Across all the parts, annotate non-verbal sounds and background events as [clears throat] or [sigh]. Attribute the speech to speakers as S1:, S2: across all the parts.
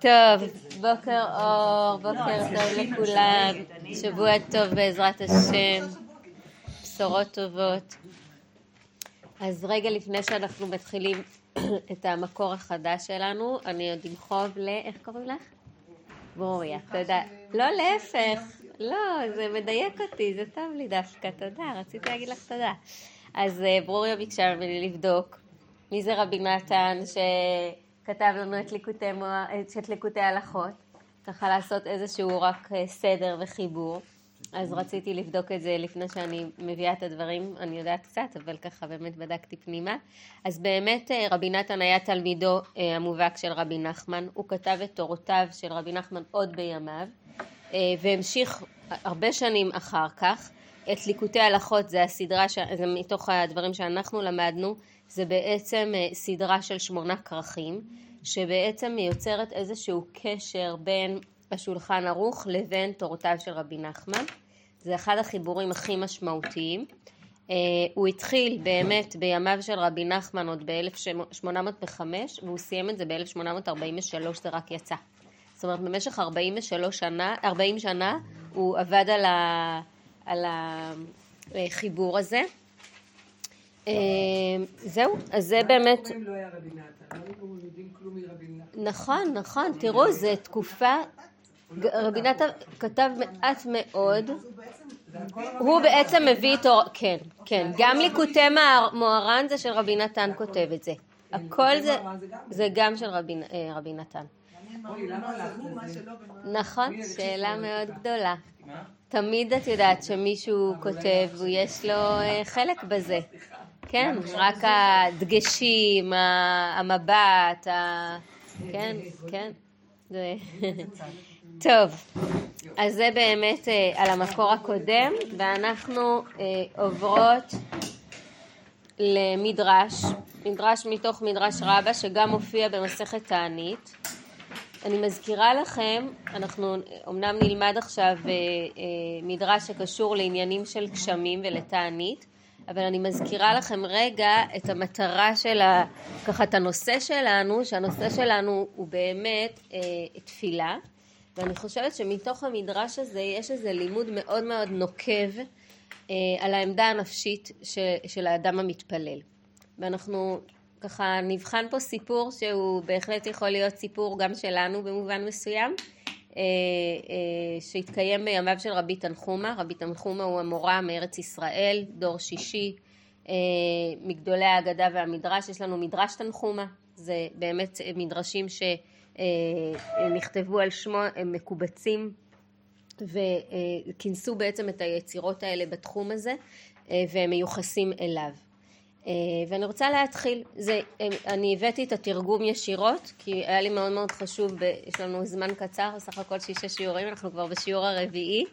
S1: טוב, בוקר אור, בוקר טוב לכולם, שבוע טוב בעזרת השם, בשורות טובות. אז רגע לפני שאנחנו מתחילים [clears throat] את המקור החדש שלנו, אני עוד עם חוב ל... איך קוראים לך? ברוריה, תודה. לא, להפך, לא, זה מדייק אותי, זה טוב לי דווקא, תודה, רציתי להגיד לך תודה. אז אה, ברוריה ביקשה ממני לבדוק מי זה רבי נתן שכתב לנו את ליקוטי, את ליקוטי הלכות, ככה לעשות איזשהו רק אה, סדר וחיבור. אז רציתי לבדוק את זה לפני שאני מביאה את הדברים, אני יודעת קצת, אבל ככה באמת בדקתי פנימה. אז באמת אה, רבי נתן היה תלמידו אה, המובהק של רבי נחמן, הוא כתב את תורותיו של רבי נחמן עוד בימיו, והמשיך הרבה שנים אחר כך. את ליקוטי הלכות זה הסדרה, זה מתוך הדברים שאנחנו למדנו, זה בעצם סדרה של שמונה כרכים, שבעצם יוצרת איזשהו קשר בין השולחן ערוך לבין תורותיו של רבי נחמן. זה אחד החיבורים הכי משמעותיים. Uh, הוא התחיל באמת בימיו של רבי נחמן עוד ב-1805 והוא סיים את זה ב-1843, זה רק יצא. זאת אומרת, במשך 43 שנה, 40 שנה הוא עבד על, ה, על החיבור הזה. Uh, זהו, אז זה באמת... לא לא נכון, נכון, תראו, זו תקופה רבי נתן כתב מעט מאוד, הוא בעצם מביא איתו, כן, כן, גם ליקוטי מוהר"ן זה של רבי נתן כותב את זה, הכל זה, זה גם של רבי אה, נתן. נכון, שאלה מאוד גדולה. תמיד את יודעת שמישהו כותב ויש לו אה, חלק בזה. כן, רק הדגשים, המבט, כן, כן. טוב, אז זה באמת אה, על המקור הקודם, ואנחנו אה, עוברות למדרש, מדרש מתוך מדרש רבה שגם מופיע במסכת תענית. אני מזכירה לכם, אנחנו אמנם נלמד עכשיו אה, מדרש שקשור לעניינים של גשמים ולתענית, אבל אני מזכירה לכם רגע את המטרה של ה... ככה את הנושא שלנו, שהנושא שלנו הוא באמת אה, תפילה. ואני חושבת שמתוך המדרש הזה יש איזה לימוד מאוד מאוד נוקב אה, על העמדה הנפשית ש, של האדם המתפלל. ואנחנו ככה נבחן פה סיפור שהוא בהחלט יכול להיות סיפור גם שלנו במובן מסוים, שהתקיים בימיו של רבי תנחומה. רבי תנחומה הוא המורה מארץ ישראל, דור שישי, אה, מגדולי ההגדה והמדרש. יש לנו מדרש תנחומה, זה באמת מדרשים ש... אה, נכתבו על שמו, הם מקובצים וכינסו בעצם את היצירות האלה בתחום הזה אה, והם מיוחסים אליו. אה, ואני רוצה להתחיל, זה, אני הבאתי את התרגום ישירות כי היה לי מאוד מאוד חשוב, יש לנו זמן קצר, בסך הכל שישה שיעורים, אנחנו כבר בשיעור הרביעי,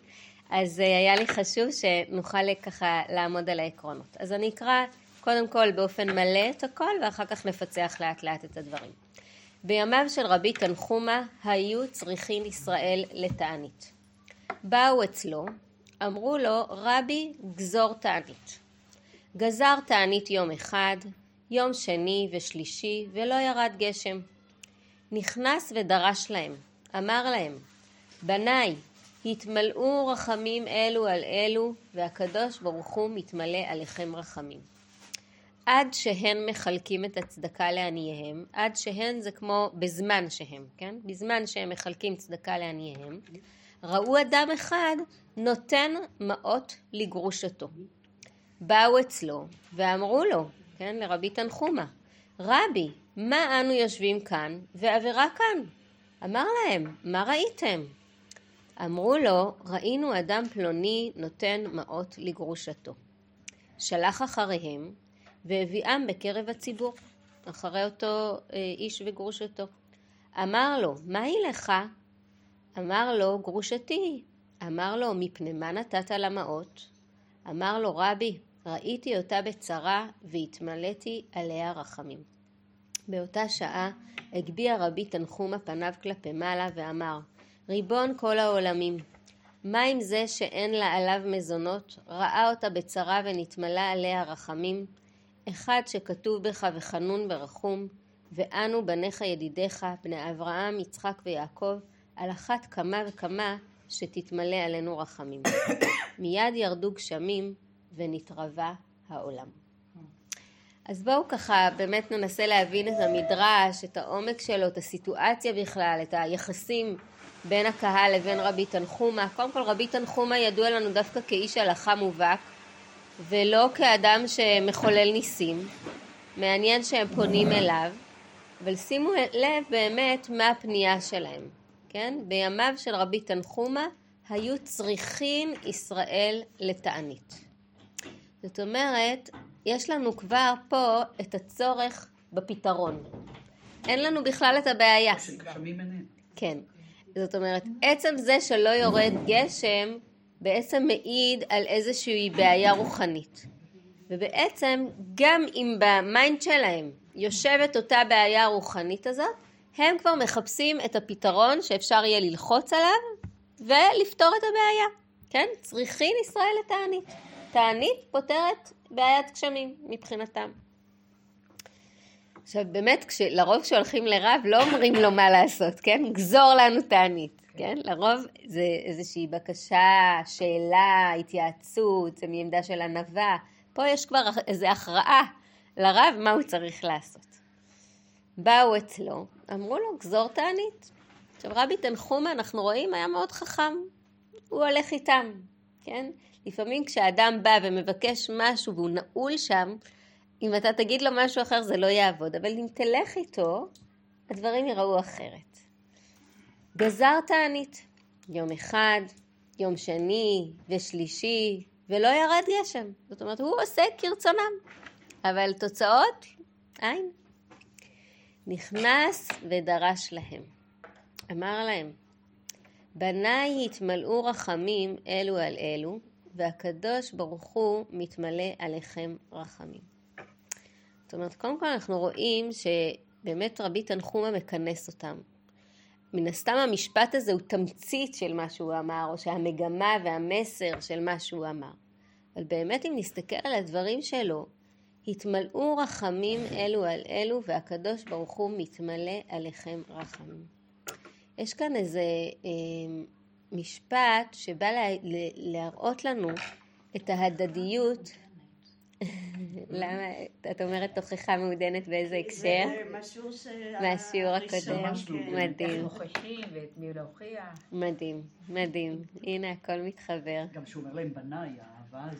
S1: אז היה לי חשוב שנוכל ככה לעמוד על העקרונות. אז אני אקרא קודם כל באופן מלא את הכל ואחר כך נפצח לאט לאט את הדברים. בימיו של רבי תנחומה היו צריכים ישראל לתענית. באו אצלו, אמרו לו רבי גזור תענית. גזר תענית יום אחד, יום שני ושלישי ולא ירד גשם. נכנס ודרש להם, אמר להם, בניי, התמלאו רחמים אלו על אלו, והקדוש ברוך הוא מתמלא עליכם רחמים. עד שהן מחלקים את הצדקה לעניהם, עד שהן זה כמו בזמן שהם, כן? בזמן שהם מחלקים צדקה לעניהם, ראו אדם אחד נותן מעות לגרושתו. באו אצלו ואמרו לו, כן, לרבי תנחומה, רבי, מה אנו יושבים כאן ועבירה כאן? אמר להם, מה ראיתם? אמרו לו, ראינו אדם פלוני נותן מעות לגרושתו. שלח אחריהם, והביאם בקרב הציבור, אחרי אותו אה, איש וגרושתו. אמר לו, מהי לך? אמר לו, גרושתי. אמר לו, מפני מה נתת למעות? אמר לו, רבי, ראיתי אותה בצרה והתמלאתי עליה רחמים. באותה שעה הגביה רבי תנחומה פניו כלפי מעלה ואמר, ריבון כל העולמים, מה עם זה שאין לה עליו מזונות, ראה אותה בצרה ונתמלא עליה רחמים, אחד שכתוב בך וחנון ורחום, ואנו בניך ידידיך, בני אברהם, יצחק ויעקב, על אחת כמה וכמה שתתמלא עלינו רחמים. מיד ירדו גשמים ונתרבה העולם. אז בואו ככה באמת ננסה להבין את המדרש, את העומק שלו, את הסיטואציה בכלל, את היחסים בין הקהל לבין רבי תנחומה. קודם כל רבי תנחומה ידוע לנו דווקא כאיש הלכה מובהק, ולא כאדם שמחולל ניסים. מעניין שהם פונים אליו, אבל שימו לב באמת מה הפנייה שלהם, כן? בימיו של רבי תנחומה היו צריכים ישראל לתענית. זאת אומרת, יש לנו כבר פה את הצורך בפתרון. אין לנו בכלל את הבעיה. כן. זאת אומרת, עצם זה שלא יורד גשם בעצם מעיד על איזושהי בעיה רוחנית. ובעצם גם אם במיינד שלהם יושבת אותה בעיה רוחנית הזאת, הם כבר מחפשים את הפתרון שאפשר יהיה ללחוץ עליו ולפתור את הבעיה. כן? צריכים ישראל לתענית. תענית פותרת בעיית גשמים מבחינתם. עכשיו באמת, כש, לרוב כשהולכים לרב לא אומרים לו מה לעשות, כן? גזור לנו תענית, כן? לרוב זה איזושהי בקשה, שאלה, התייעצות, זה מעמדה של ענווה. פה יש כבר איזו הכרעה לרב מה הוא צריך לעשות. באו אצלו, אמרו לו, גזור תענית. עכשיו רבי תנחומה, אנחנו רואים, היה מאוד חכם. הוא הולך איתם, כן? לפעמים כשאדם בא ומבקש משהו והוא נעול שם, אם אתה תגיד לו משהו אחר זה לא יעבוד, אבל אם תלך איתו, הדברים ייראו אחרת. גזר תענית, יום אחד, יום שני ושלישי, ולא ירד גשם. זאת אומרת, הוא עושה כרצונם, אבל תוצאות, אין. נכנס ודרש להם. אמר להם, בניי התמלאו רחמים אלו על אלו, והקדוש ברוך הוא מתמלא עליכם רחמים. זאת אומרת, קודם כל אנחנו רואים שבאמת רבי תנחומה מכנס אותם. מן הסתם המשפט הזה הוא תמצית של מה שהוא אמר, או שהמגמה והמסר של מה שהוא אמר. אבל באמת אם נסתכל על הדברים שלו, התמלאו רחמים אלו על אלו, והקדוש ברוך הוא מתמלא עליכם רחמים. יש כאן איזה אה, משפט שבא לה, להראות לנו את ההדדיות. [laughs] למה? את אומרת תוכחה מעודנת באיזה הקשר? מהשיעור הקודם. מדהים. מדהים, מדהים. הנה הכל מתחבר.
S2: גם שהוא אומר להם בניי.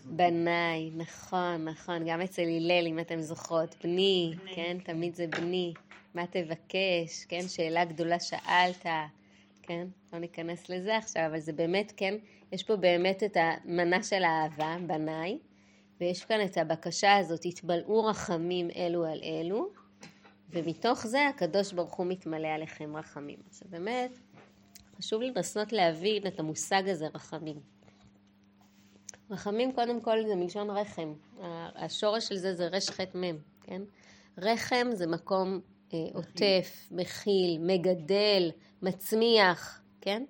S1: בניי, נכון, נכון. גם אצל הלל, אם אתם זוכרות, בני, כן? תמיד זה בני. מה תבקש? כן? שאלה גדולה שאלת. כן? לא ניכנס לזה עכשיו, אבל זה באמת, כן, יש פה באמת את המנה של האהבה, בניי, ויש כאן את הבקשה הזאת, התבלעו רחמים אלו על אלו, ומתוך זה הקדוש ברוך הוא מתמלא עליכם רחמים. עכשיו באמת, חשוב לנסות להבין את המושג הזה, רחמים. רחמים קודם כל זה מלשון רחם, השורש של זה זה רח"מ, כן? רחם זה מקום אה, עוטף, מכיל, מגדל, מצמיח, כן?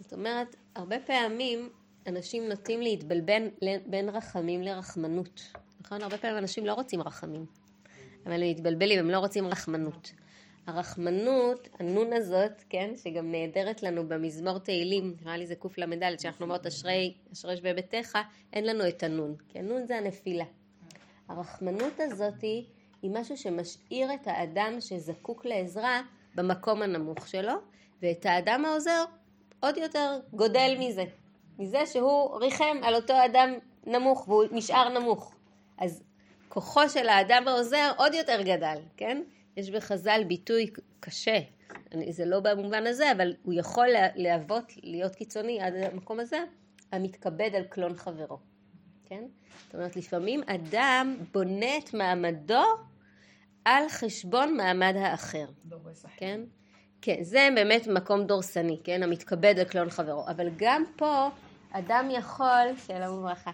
S1: זאת אומרת, הרבה פעמים אנשים נוטים להתבלבן בין רחמים לרחמנות. נכון? הרבה פעמים אנשים לא רוצים רחמים, אבל הם מתבלבלים, הם לא רוצים רחמנות. הרחמנות, הנון הזאת, כן, שגם נהדרת לנו במזמור תהילים, נראה לי זה קל"ד, שאנחנו אומרות אשרי, אשרי שווה ביתך, אין לנו את הנון, כי הנון זה הנפילה. הרחמנות הזאת היא משהו שמשאיר את האדם שזקוק לעזרה במקום הנמוך שלו, ואת האדם העוזר עוד יותר גודל מזה. מזה שהוא ריחם על אותו אדם נמוך והוא נשאר נמוך. אז כוחו של האדם העוזר עוד יותר גדל, כן? יש בחז"ל ביטוי קשה, זה לא במובן הזה, אבל הוא יכול להוות, להיות קיצוני עד המקום הזה, המתכבד על קלון חברו, כן? זאת אומרת, לפעמים אדם בונה את מעמדו על חשבון מעמד האחר, כן? כן, זה באמת מקום דורסני, כן? המתכבד על קלון חברו. אבל גם פה אדם יכול, שלום וברכה,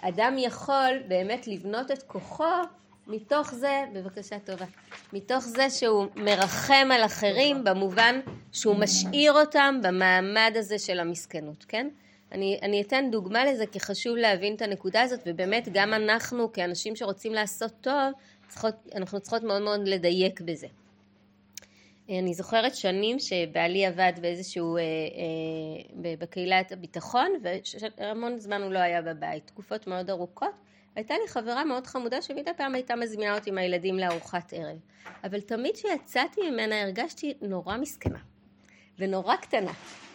S1: אדם יכול באמת לבנות את כוחו מתוך זה, בבקשה טובה, מתוך זה שהוא מרחם על אחרים במובן שהוא משאיר אותם במעמד הזה של המסכנות, כן? אני, אני אתן דוגמה לזה כי חשוב להבין את הנקודה הזאת ובאמת גם אנחנו כאנשים שרוצים לעשות טוב צריכות, אנחנו צריכות מאוד מאוד לדייק בזה. אני זוכרת שנים שבעלי עבד באיזשהו, אה, אה, בקהילת הביטחון, והמון זמן הוא לא היה בבית, תקופות מאוד ארוכות. הייתה לי חברה מאוד חמודה שמדי פעם הייתה מזמינה אותי עם הילדים לארוחת ערב. אבל תמיד כשיצאתי ממנה הרגשתי נורא מסכנה, ונורא קטנה,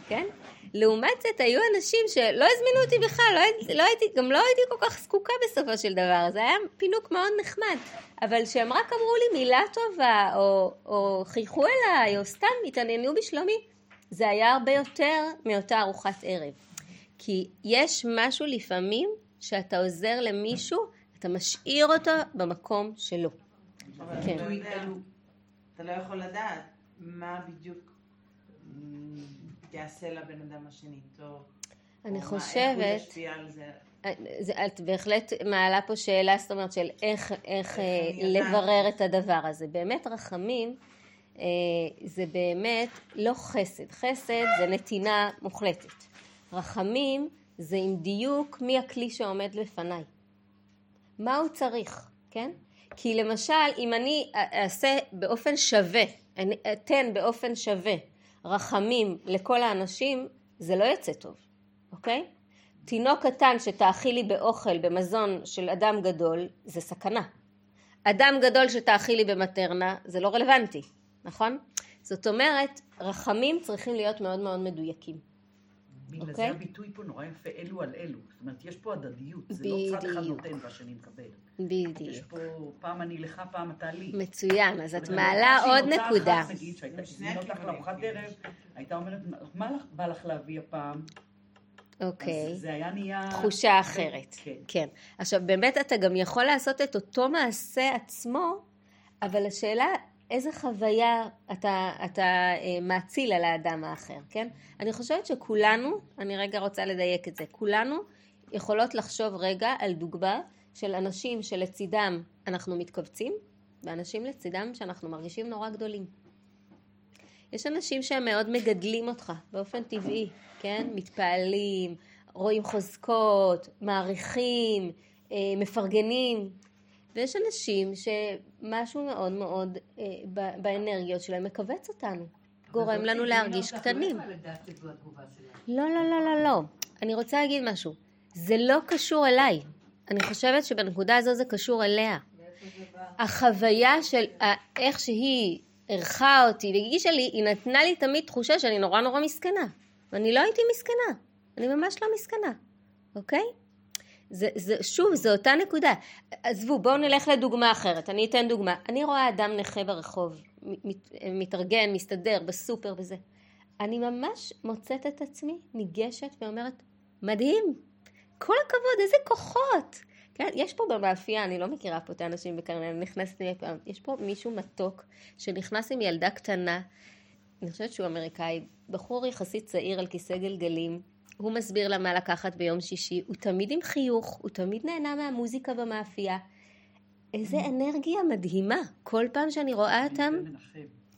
S1: כן? לעומת זאת היו אנשים שלא הזמינו אותי בכלל, לא, הייתי, לא הייתי, גם לא הייתי כל כך זקוקה בסופו של דבר, זה היה פינוק מאוד נחמד, אבל שהם רק אמרו לי מילה טובה, או, או חייכו אליי, או סתם התעניינו בשלומי, זה היה הרבה יותר מאותה ארוחת ערב. כי יש משהו לפעמים שאתה עוזר למישהו, אתה משאיר אותו במקום שלו.
S3: כן. אתה לא יכול לדעת מה בדיוק יעשה לבן אדם השני טוב.
S1: אני חושבת... זה, את בהחלט מעלה פה שאלה, זאת אומרת, של איך, איך אה, לברר את הדבר הזה. באמת רחמים אה, זה באמת לא חסד. חסד זה נתינה מוחלטת. רחמים זה עם דיוק מי הכלי שעומד לפניי. מה הוא צריך, כן? כי למשל, אם אני אעשה באופן שווה, אני אתן באופן שווה רחמים לכל האנשים, זה לא יוצא טוב, אוקיי? תינוק קטן שתאכילי באוכל, במזון של אדם גדול, זה סכנה. אדם גדול שתאכילי במטרנה, זה לא רלוונטי, נכון? זאת אומרת, רחמים צריכים להיות מאוד מאוד מדויקים.
S2: בגלל okay. זה? הביטוי פה נורא יפה, אלו על אלו. זאת אומרת, יש פה הדדיות. זה לא צד אחד נותן והשני מקבל.
S1: בדיוק.
S2: יש פה פעם אני לך, פעם אתה לי.
S1: מצוין, אז את מעלה עוד נקודה.
S2: אחת, נגיד, שהייתה מזמינות לך לארוחת ערב, הייתה אומרת, מה בא לך להביא הפעם?
S1: אוקיי.
S2: זה היה נהיה...
S1: תחושה אחרת. כן. כן. עכשיו, באמת אתה גם יכול לעשות את אותו מעשה עצמו, אבל השאלה איזה חוויה אתה, אתה אה, מאציל על האדם האחר, כן? אני חושבת שכולנו, אני רגע רוצה לדייק את זה, כולנו יכולות לחשוב רגע על דוגמה של אנשים שלצידם אנחנו מתכווצים, ואנשים לצידם שאנחנו מרגישים נורא גדולים. יש אנשים שהם מאוד מגדלים אותך באופן טבעי, כן? מתפעלים, רואים חוזקות, מעריכים, אה, מפרגנים, ויש אנשים שמשהו מאוד מאוד אה, באנרגיות שלהם מכווץ אותנו, גורם לנו להרגיש קטנים. לא, לא, לא, לא, לא. אני רוצה להגיד משהו. זה לא קשור אליי. אני חושבת שבנקודה הזו זה קשור אליה. החוויה של איך שהיא אירחה אותי והגישה לי, היא נתנה לי תמיד תחושה שאני נורא נורא מסכנה. ואני לא הייתי מסכנה. אני ממש לא מסכנה, אוקיי? זה, זה, שוב, זו אותה נקודה. עזבו, בואו נלך לדוגמה אחרת. אני אתן דוגמה. אני רואה אדם נכה ברחוב, מת, מתארגן, מסתדר, בסופר וזה. אני ממש מוצאת את עצמי ניגשת ואומרת, מדהים, כל הכבוד, איזה כוחות. כן, יש פה במאפייה, אני לא מכירה פה את האנשים בכרמל, נכנסת לי פעם, יש פה מישהו מתוק שנכנס עם ילדה קטנה, אני חושבת שהוא אמריקאי, בחור יחסית צעיר על כיסא גלגלים, הוא מסביר לה מה לקחת ביום שישי, הוא תמיד עם חיוך, הוא תמיד נהנה מהמוזיקה במאפייה. איזה אנרגיה מדהימה, כל פעם שאני רואה אותם...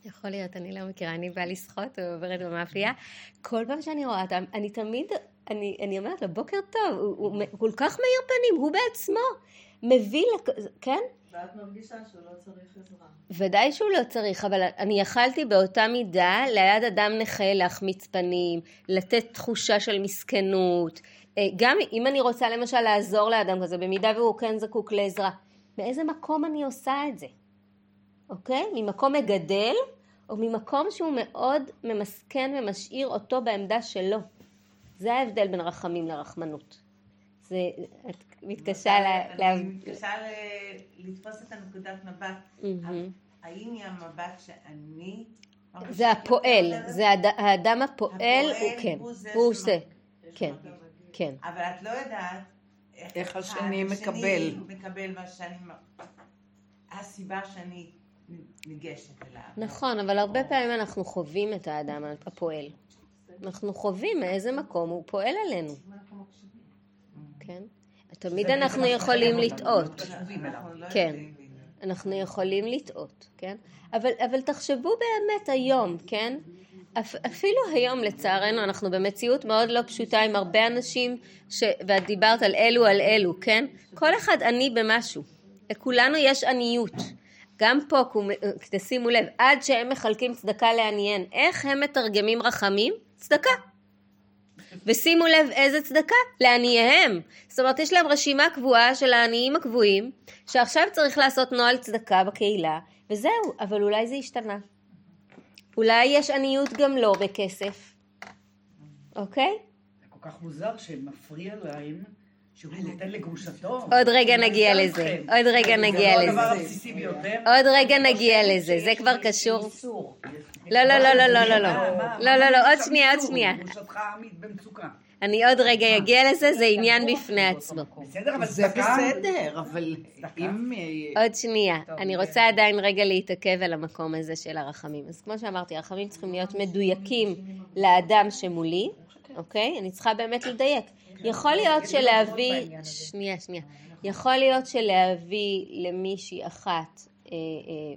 S1: יכול להיות, אני לא מכירה, אני באה לשחות ועוברת במאפייה. כל פעם שאני רואה אותם, אני תמיד, אני, אני אומרת לו, בוקר טוב, הוא, הוא, הוא כל כך מאיר פנים, הוא בעצמו מביא, כן?
S3: לא.
S1: ודאי שהוא לא צריך, אבל אני יכלתי באותה מידה ליד אדם נכה להחמיץ פנים, לתת תחושה של מסכנות. אה, גם אם אני רוצה למשל לעזור לאדם כזה, במידה והוא כן זקוק לעזרה, מאיזה מקום אני עושה את זה? אוקיי? ממקום מגדל, או ממקום שהוא מאוד ממסכן ומשאיר אותו בעמדה שלו. זה ההבדל בין רחמים לרחמנות. זה, את מתקשה ל...
S3: אני מתקשה לתפוס את הנקודת מבט. האם היא המבט שאני...
S1: זה הפועל, זה האדם הפועל, הוא כן, הוא עושה, כן, כן.
S3: אבל את לא יודעת
S4: איך השני מקבל.
S3: מקבל מה שאני... הסיבה שאני ניגשת אליו.
S1: נכון, אבל הרבה פעמים אנחנו חווים את האדם הפועל. אנחנו חווים מאיזה מקום הוא פועל עלינו. כן? תמיד אנחנו יכולים לטעות. כן, אנחנו יכולים לטעות, כן? אבל, אבל תחשבו באמת היום, כן? אפילו היום לצערנו אנחנו במציאות מאוד לא פשוטה עם הרבה אנשים, ש... ואת דיברת על אלו על אלו, כן? כל אחד עני במשהו. לכולנו יש עניות. גם פה, תשימו לב, עד שהם מחלקים צדקה לעניין, איך הם מתרגמים רחמים? צדקה. ושימו לב איזה צדקה, לעניהם. זאת אומרת, יש להם רשימה קבועה של העניים הקבועים, שעכשיו צריך לעשות נוהל צדקה בקהילה, וזהו, אבל אולי זה השתנה. אולי יש עניות גם לא בכסף, אוקיי?
S2: זה כל כך מוזר שמפריע להם שהוא נותן לגרושתו.
S1: עוד רגע נגיע לזה, עוד רגע נגיע לזה.
S2: זה הדבר הבסיסי ביותר.
S1: עוד רגע נגיע לזה, זה כבר קשור. לא, לא, לא, לא, לא, לא, לא. לא, לא, לא, עוד שנייה, עוד שנייה.
S2: גרושתך עמית במצוקה.
S1: אני עוד רגע אגיע לזה, זה עניין בפני עצמו.
S2: בסדר, אבל
S4: זה. בסדר, אבל אם... אה,
S1: עוד שנייה, אני רוצה עדיין רגע להתעכב על המקום הזה של הרחמים. אז כמו שאמרתי, הרחמים צריכים להיות מדויקים לאדם שמולי, אוקיי? אני צריכה באמת לדייק. יכול להיות שלהביא, שנייה, שנייה, יכול להיות שלהביא למישהי אחת אה, אה,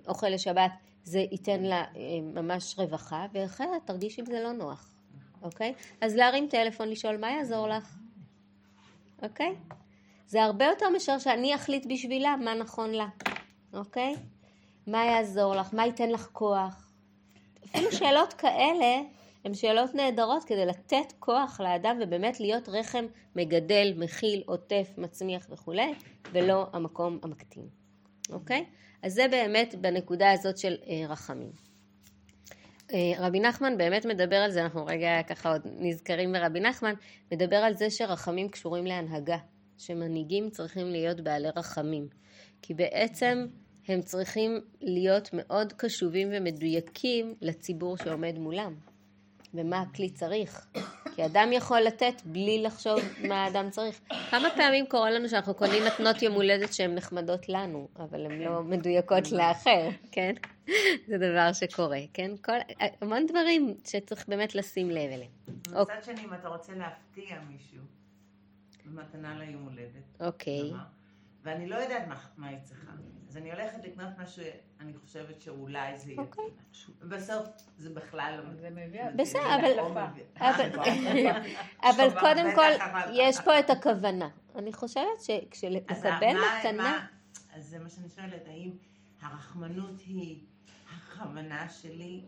S1: אוכל לשבת, זה ייתן לה אה, ממש רווחה, ואחרת תרגיש עם זה לא נוח, אוקיי? אז להרים טלפון, לשאול מה יעזור לך, אוקיי? זה הרבה יותר מאשר שאני אחליט בשבילה מה נכון לה, אוקיי? מה יעזור לך, מה ייתן לך כוח. אפילו שאלות כאלה הן שאלות נהדרות כדי לתת כוח לאדם ובאמת להיות רחם מגדל, מכיל, עוטף, מצמיח וכולי, ולא המקום המקטין, אוקיי? אז זה באמת בנקודה הזאת של אה, רחמים. אה, רבי נחמן באמת מדבר על זה, אנחנו רגע ככה עוד נזכרים ברבי נחמן, מדבר על זה שרחמים קשורים להנהגה, שמנהיגים צריכים להיות בעלי רחמים, כי בעצם הם צריכים להיות מאוד קשובים ומדויקים לציבור שעומד מולם. ומה הכלי צריך. כי אדם יכול לתת בלי לחשוב מה האדם צריך. כמה פעמים קורה לנו שאנחנו קונים מתנות יום הולדת שהן נחמדות לנו, אבל הן לא מדויקות לאחר, כן? [laughs] זה דבר שקורה, כן? כל, המון דברים שצריך באמת לשים לב אליהם.
S3: מצד שני, אם אתה רוצה להפתיע מישהו במתנה ליום הולדת,
S1: אוקיי.
S3: ואני לא יודעת מה, מה היא צריכה, אז אני הולכת לקנות משהו, אני חושבת שאולי זה יהיה.
S1: אוקיי.
S3: ובסוף זה בכלל לא...
S4: זה מביא...
S1: בסדר, אבל-
S3: לא.
S1: אבל,
S3: שובר [laughs]
S1: קודם כל, יש פה את הכוונה. אני חושבת שכשלקבל
S3: מה-
S1: מתנה...
S3: מה- אז זה מה שאני שואלת, האם הרחמנות היא הכוונה שלי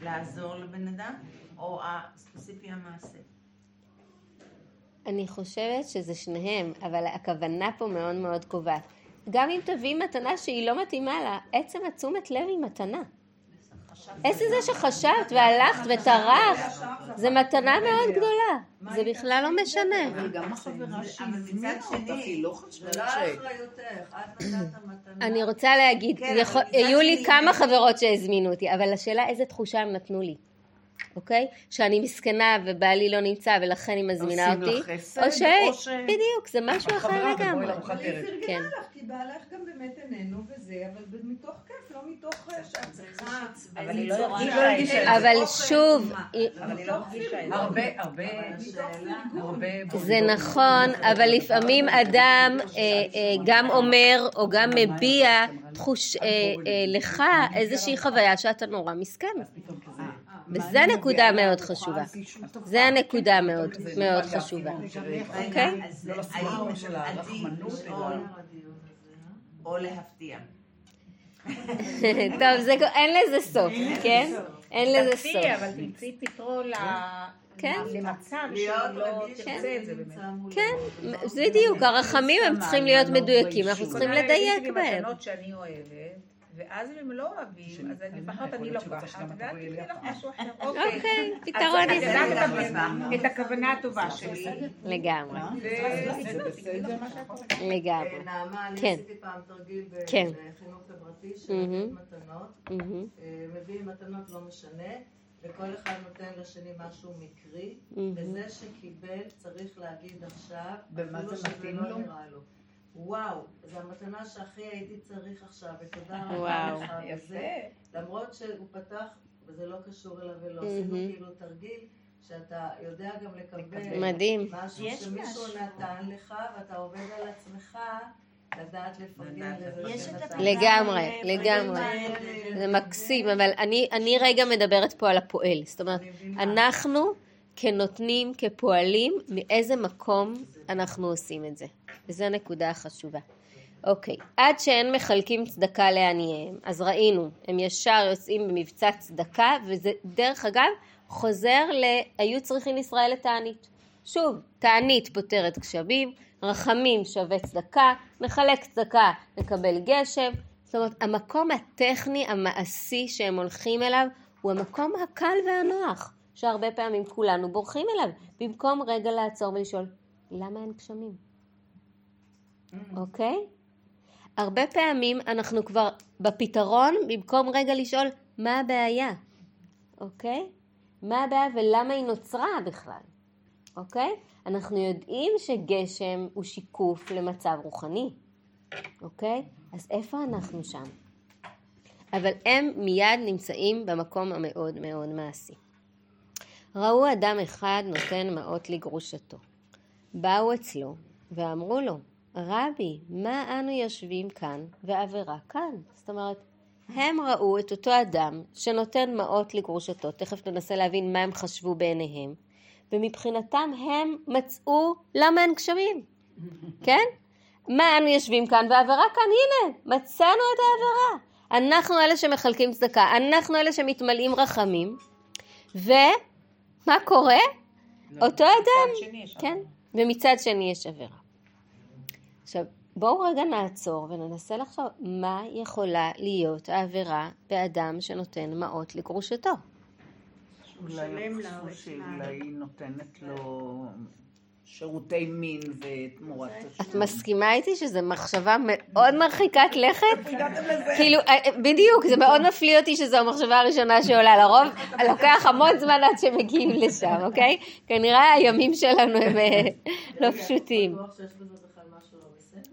S3: לעזור לבן אדם, או הספציפי המעשה?
S1: אני חושבת שזה שניהם, אבל הכוונה פה מאוד מאוד קובעת. גם אם תביאי מתנה שהיא לא מתאימה לה, עצם התשומת לב היא מתנה. עצם זה שחשבת והלכת וטרחת, זה מתנה מאוד גדולה. זה בכלל לא משנה.
S4: אבל גם החברה שהזמינה
S3: מצד
S4: אותך, היא לא חשבה
S5: זה לא
S4: ש...
S5: אחריותך, את נתת מתנה.
S1: אני רוצה להגיד,
S3: כן,
S1: היו לי כמה חברות שהזמינו אותי, אבל השאלה איזה תחושה הם נתנו לי, אוקיי? שאני מסכנה ובעלי לא נמצא ולכן היא מזמינה
S4: עושים
S1: אותי,
S4: לך חסד,
S1: או ש...
S4: או ש-
S1: בדיוק, זה משהו אחר
S2: חברה
S1: לגמרי.
S2: ערב.
S5: פרגנה
S1: כן.
S5: לך, כי בעלך גם באמת איננו וזה, אבל מתוך כיף, לא מתוך אה, שאת צריכה.
S6: אבל היא לא הרגישה
S2: לא
S6: את.
S2: את.
S1: אבל שוב, היא-
S6: אבל היא לא הרגישה את זה.
S2: הרבה, הרבה, הרבה...
S1: זה נכון, אבל לפעמים אדם אה, אה, גם אומר או גם מביע תחוש, לך איזושהי חוויה שאתה נורא מסכן. וזה נקודה מאוד חשובה. זה הנקודה מאוד מאוד חשובה. אוקיי?
S2: לא לסגנון של
S3: עדיף
S2: הרחמנות,
S3: לשאול
S2: אלא-
S3: או להפתיע?
S1: טוב, זה, אין לזה סוף, כן? אין לזה סוף.
S6: תמצאי, אבל תמצאי פתרון
S1: כן.
S6: למצב לא
S5: רגיש
S6: תרצה את זה באמת.
S1: כן, זה בדיוק, הרחמים הם צריכים להיות מדויקים, אנחנו צריכים לדייק בהם.
S6: שאני אוהבת, ואז אם הם לא אוהבים, אז אני- לפחות אני לוקחת,
S2: שגם
S6: ואת תקחי לך. משהו אחר.
S1: אוקיי,
S6: אז
S1: פתרון.
S6: יודעת את- הכוונה הטובה שלי.
S1: לגמרי,
S6: רוצה.
S1: לגמרי.
S5: אה, נעמה, אני
S1: כן.
S5: עשיתי פעם תרגיל
S1: כן.
S5: בחינוך חברתי של מתנות. אה, מביאים מתנות לא משנה, וכל אחד נותן לשני משהו מקרי. וזה שקיבל צריך להגיד עכשיו,
S4: במה
S5: אפילו
S4: זה
S5: שזה
S4: מתאים
S5: לא? נראה לו. וואו, זו המתנה שהכי הייתי צריך עכשיו, ותודה
S1: וואו.
S5: רבה לך. וזה,
S6: יפה.
S5: למרות שהוא פתח, וזה לא קשור אליו ולא. עשינו כאילו תרגיל, שאתה יודע גם לקבל
S1: מדהים.
S5: משהו שמישהו נתן לך, ואתה עובד על עצמך. לדעת לפרגן
S1: לגמרי, לגמרי. זה מקסים, אבל אני, אני רגע מדברת פה על הפועל. זאת אומרת, אנחנו כנותנים, כפועלים, מאיזה מקום אנחנו עושים את זה. וזו הנקודה החשובה. אוקיי, עד שאין מחלקים צדקה לעניהם, אז ראינו, הם ישר יוצאים במבצע צדקה, וזה דרך אגב חוזר ל... היו צריכים ישראל לתענית. שוב, תענית פותרת גשמים, רחמים שווה צדקה, מחלק צדקה נקבל גשם, זאת אומרת המקום הטכני המעשי שהם הולכים אליו הוא המקום הקל והנוח שהרבה פעמים כולנו בורחים אליו במקום רגע לעצור ולשאול למה אין גשמים? אוקיי? Okay? הרבה פעמים אנחנו כבר בפתרון במקום רגע לשאול מה הבעיה, אוקיי? Okay? מה הבעיה ולמה היא נוצרה בכלל, אוקיי? אנחנו יודעים שגשם הוא שיקוף למצב רוחני, אוקיי? אז איפה אנחנו שם? אבל הם מיד נמצאים במקום המאוד מאוד מעשי. ראו אדם אחד נותן מעות לגרושתו. באו אצלו ואמרו לו, רבי, מה אנו יושבים כאן ועבירה כאן? זאת אומרת, הם ראו את אותו אדם שנותן מעות לגרושתו, תכף ננסה להבין מה הם חשבו בעיניהם, ומבחינתם הם מצאו למה אין גשמים, כן? מה אנו יושבים כאן והעבירה כאן, הנה, מצאנו את העבירה. אנחנו אלה שמחלקים צדקה, אנחנו אלה שמתמלאים רחמים, ומה קורה? לא, אותו אדם, כן, ומצד שני יש עבירה. עכשיו, בואו רגע נעצור וננסה לחשוב מה יכולה להיות העבירה באדם שנותן מעות לגרושתו.
S4: אולי היא נותנת לו שירותי מין ותמורת
S1: תשלום. את מסכימה איתי שזו מחשבה מאוד מרחיקת לכת? כאילו, אה, בדיוק, זה מאוד מפליא אותי שזו המחשבה הראשונה שעולה. לרוב לוקח המון זמן עד שמגיעים לשם, אוקיי? כנראה הימים שלנו הם אה, לא פשוטים.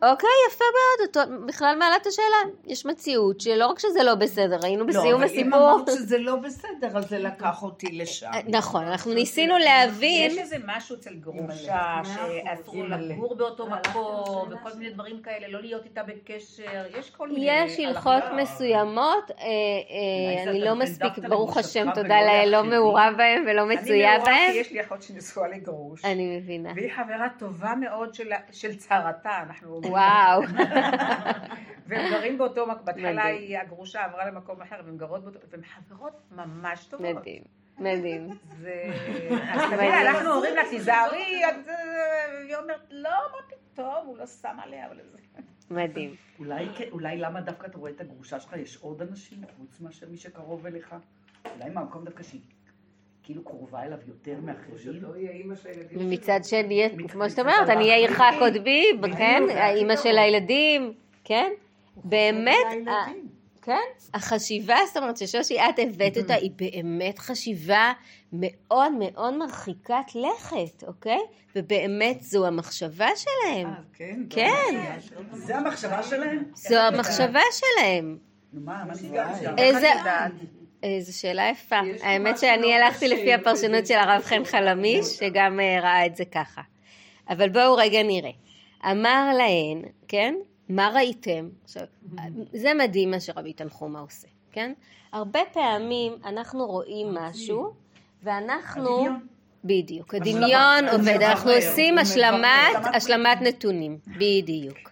S1: אוקיי, יפה מאוד, את בכלל מעלה את השאלה. יש מציאות שלא רק שזה לא בסדר, היינו לא, בסיום הסיפור.
S4: לא, אבל אם אמרת שזה לא בסדר, אז זה לקח אותי לשם. אה,
S1: נכון, אנחנו ניסינו להבין...
S6: יש איזה משהו אצל גרושה, שאסור לגור באותו מקום, וכל מיני דברים כאלה, לא להיות איתה בקשר, יש כל מיני...
S1: יש הלכות מסוימות, אה, אה, אני לא מספיק, ברוך השם, תודה לאל, לא מעורה בהם ולא מצויה בהם. אני מעורה
S6: כי יש לי אחות שנשואה לגרוש.
S1: אני מבינה.
S6: והיא חברה טובה מאוד של צרתה, אנחנו...
S1: וואו.
S6: והם גרים באותו מקום, בהתחלה היא הגרושה עברה למקום אחר, והן גרות באותו, והן חברות ממש טובות.
S1: מדהים. מדהים. [laughs]
S6: אז תמיד אנחנו אומרים לה, תיזהרי, והיא אומרת, לא, מה פתאום, הוא לא שם עליה, אבל זה...
S1: מדהים.
S2: אולי למה דווקא אתה רואה את הגרושה שלך, יש עוד אנשים חוץ מאשר מי שקרוב אליך? אולי מהמקום דווקא שהיא כאילו קרובה אליו יותר מאחרים.
S1: ומצד שני, כמו שאת אומרת, אני אהיה עירך קודמי, כן, האימא של הילדים, כן, באמת, כן, החשיבה, זאת אומרת ששושי, את הבאת אותה, היא באמת חשיבה מאוד מאוד מרחיקת לכת, אוקיי? ובאמת זו המחשבה שלהם. אה,
S2: כן?
S1: כן.
S2: זה המחשבה שלהם?
S1: זו המחשבה שלהם.
S2: נו מה, מה?
S1: איזה... זו שאלה יפה. האמת שאני הלכתי לפי הפרשנות של הרב חן חלמיש, שגם אה, ראה את זה ככה. אבל בואו רגע נראה. אמר להן, כן? מה ראיתם? עכשיו, זה מדהים מה שרבי תנחומה עושה, כן? הרבה פעמים אנחנו רואים משהו, ואנחנו... בדיוק, הדמיון עובד, אנחנו עושים השלמת, השלמת נתונים, בדיוק.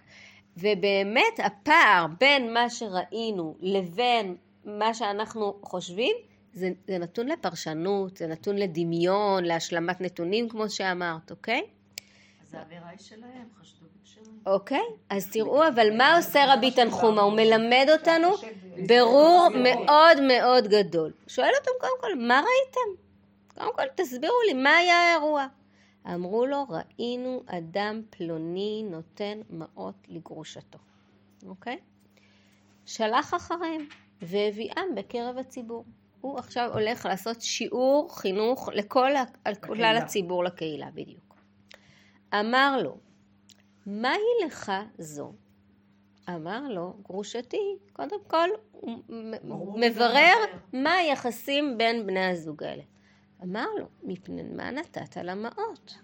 S1: ובאמת הפער בין מה שראינו לבין מה שאנחנו חושבים, זה, זה נתון לפרשנות, זה נתון לדמיון, להשלמת נתונים, כמו שאמרת, אוקיי?
S5: אז האווירה היא שלהם, חשדו בקשרים.
S1: אוקיי, אז תראו, אבל מה עושה רבי תנחומה? הוא מלמד אותנו ברור מאוד מאוד גדול. שואל אותם קודם כל, מה ראיתם? קודם כל, תסבירו לי, מה היה האירוע? אמרו לו, ראינו אדם פלוני נותן מעות לגרושתו, אוקיי? שלח אחריהם. והביאם בקרב הציבור. הוא עכשיו הולך לעשות שיעור חינוך לכל, על כלל הציבור, לקהילה, בדיוק. אמר לו, מהי לך זו? אמר לו, גרושתי, קודם כל, הוא מברר מה היחסים בין בני הזוג האלה. אמר לו, מפני מה נתת למעות?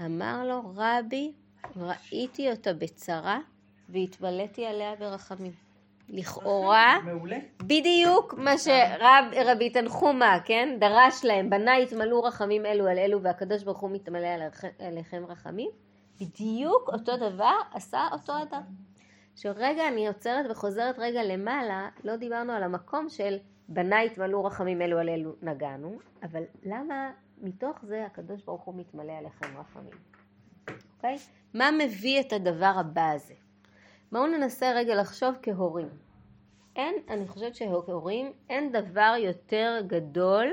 S1: אמר לו, רבי, ראיתי אותה בצרה והתבלאתי עליה ברחמים. לכאורה, [laughs]
S2: מעולה.
S1: בדיוק מה שרבי תנחומה, כן, דרש להם, בנה יתמלאו רחמים אלו על אלו והקדוש ברוך הוא מתמלא עליכם רחמים, בדיוק אותו דבר עשה אותו אדם. עכשיו רגע אני עוצרת וחוזרת רגע למעלה, לא דיברנו על המקום של בניי התמלאו רחמים אלו על אלו נגענו, אבל למה מתוך זה הקדוש ברוך הוא מתמלא עליכם רחמים, אוקיי? מה מביא את הדבר הבא הזה? בואו ננסה רגע לחשוב כהורים. אין, אני חושבת שכהורים אין דבר יותר גדול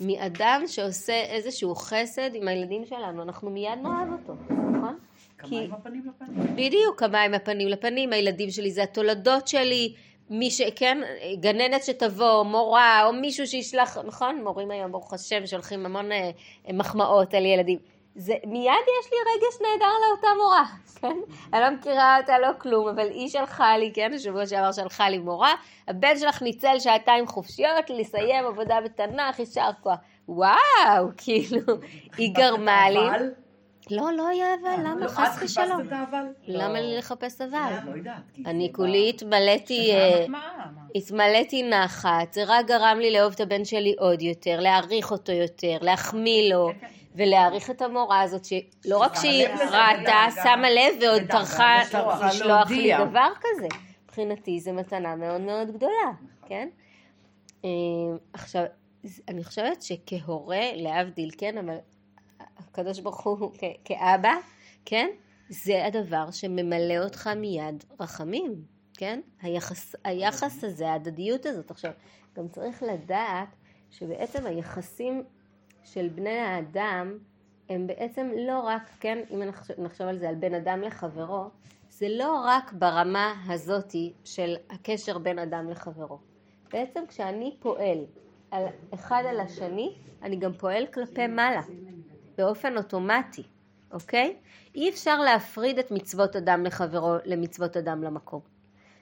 S1: מאדם שעושה איזשהו חסד עם הילדים שלנו, אנחנו מיד נאהב אותו, נכון?
S2: עם הפנים לפנים?
S1: בדיוק, כמה עם הפנים לפנים, הילדים שלי זה התולדות שלי, מי ש... כן, גננת שתבוא, מורה, או מישהו שישלח, נכון? מורים היום, ברוך השם, שולחים המון אה, מחמאות על ילדים. זה, מיד יש לי רגש נהדר לאותה מורה, כן? אני לא מכירה אותה, לא כלום, אבל היא שלחה לי, כן? השבוע שעבר שלחה לי מורה, הבן שלך ניצל שעתיים חופשיות לסיים עבודה בתנ"ך, יישר כוח. וואו, כאילו, [laughs] היא גרמה לי... לא, לא היה אבל,
S2: לא,
S1: למה?
S2: את
S1: חס
S2: חיפשת
S1: ושלום. למה לי לחפש אבל?
S2: לא
S1: אני כולי התמלאתי, אה, התמלאתי נחת, זה רק גרם לי לאהוב את הבן שלי עוד יותר, להעריך אותו יותר, להחמיא לו,
S2: כן,
S1: ולהעריך את המורה הזאת, שלא רק שהיא ראתה. שמה לב ועוד טרחה
S2: לשלוח.
S1: לי. דבר כזה. מבחינתי זו מתנה מאוד מאוד גדולה, כן? אה, עכשיו, אני חושבת שכהורה, להבדיל, כן, אבל הקדוש ברוך הוא [laughs] כאבא, כן? זה הדבר שממלא אותך מיד רחמים, כן? היחס, היחס הזה, ההדדיות הזאת. עכשיו, גם צריך לדעת שבעצם היחסים של בני האדם הם בעצם לא רק, כן, אם נחשוב, על זה, על בין אדם לחברו, זה לא רק ברמה הזאתי של הקשר בין אדם לחברו. בעצם כשאני פועל על אחד על השני, אני גם פועל כלפי מעלה, באופן אוטומטי, אוקיי? אי אפשר להפריד את מצוות אדם לחברו למצוות אדם למקום.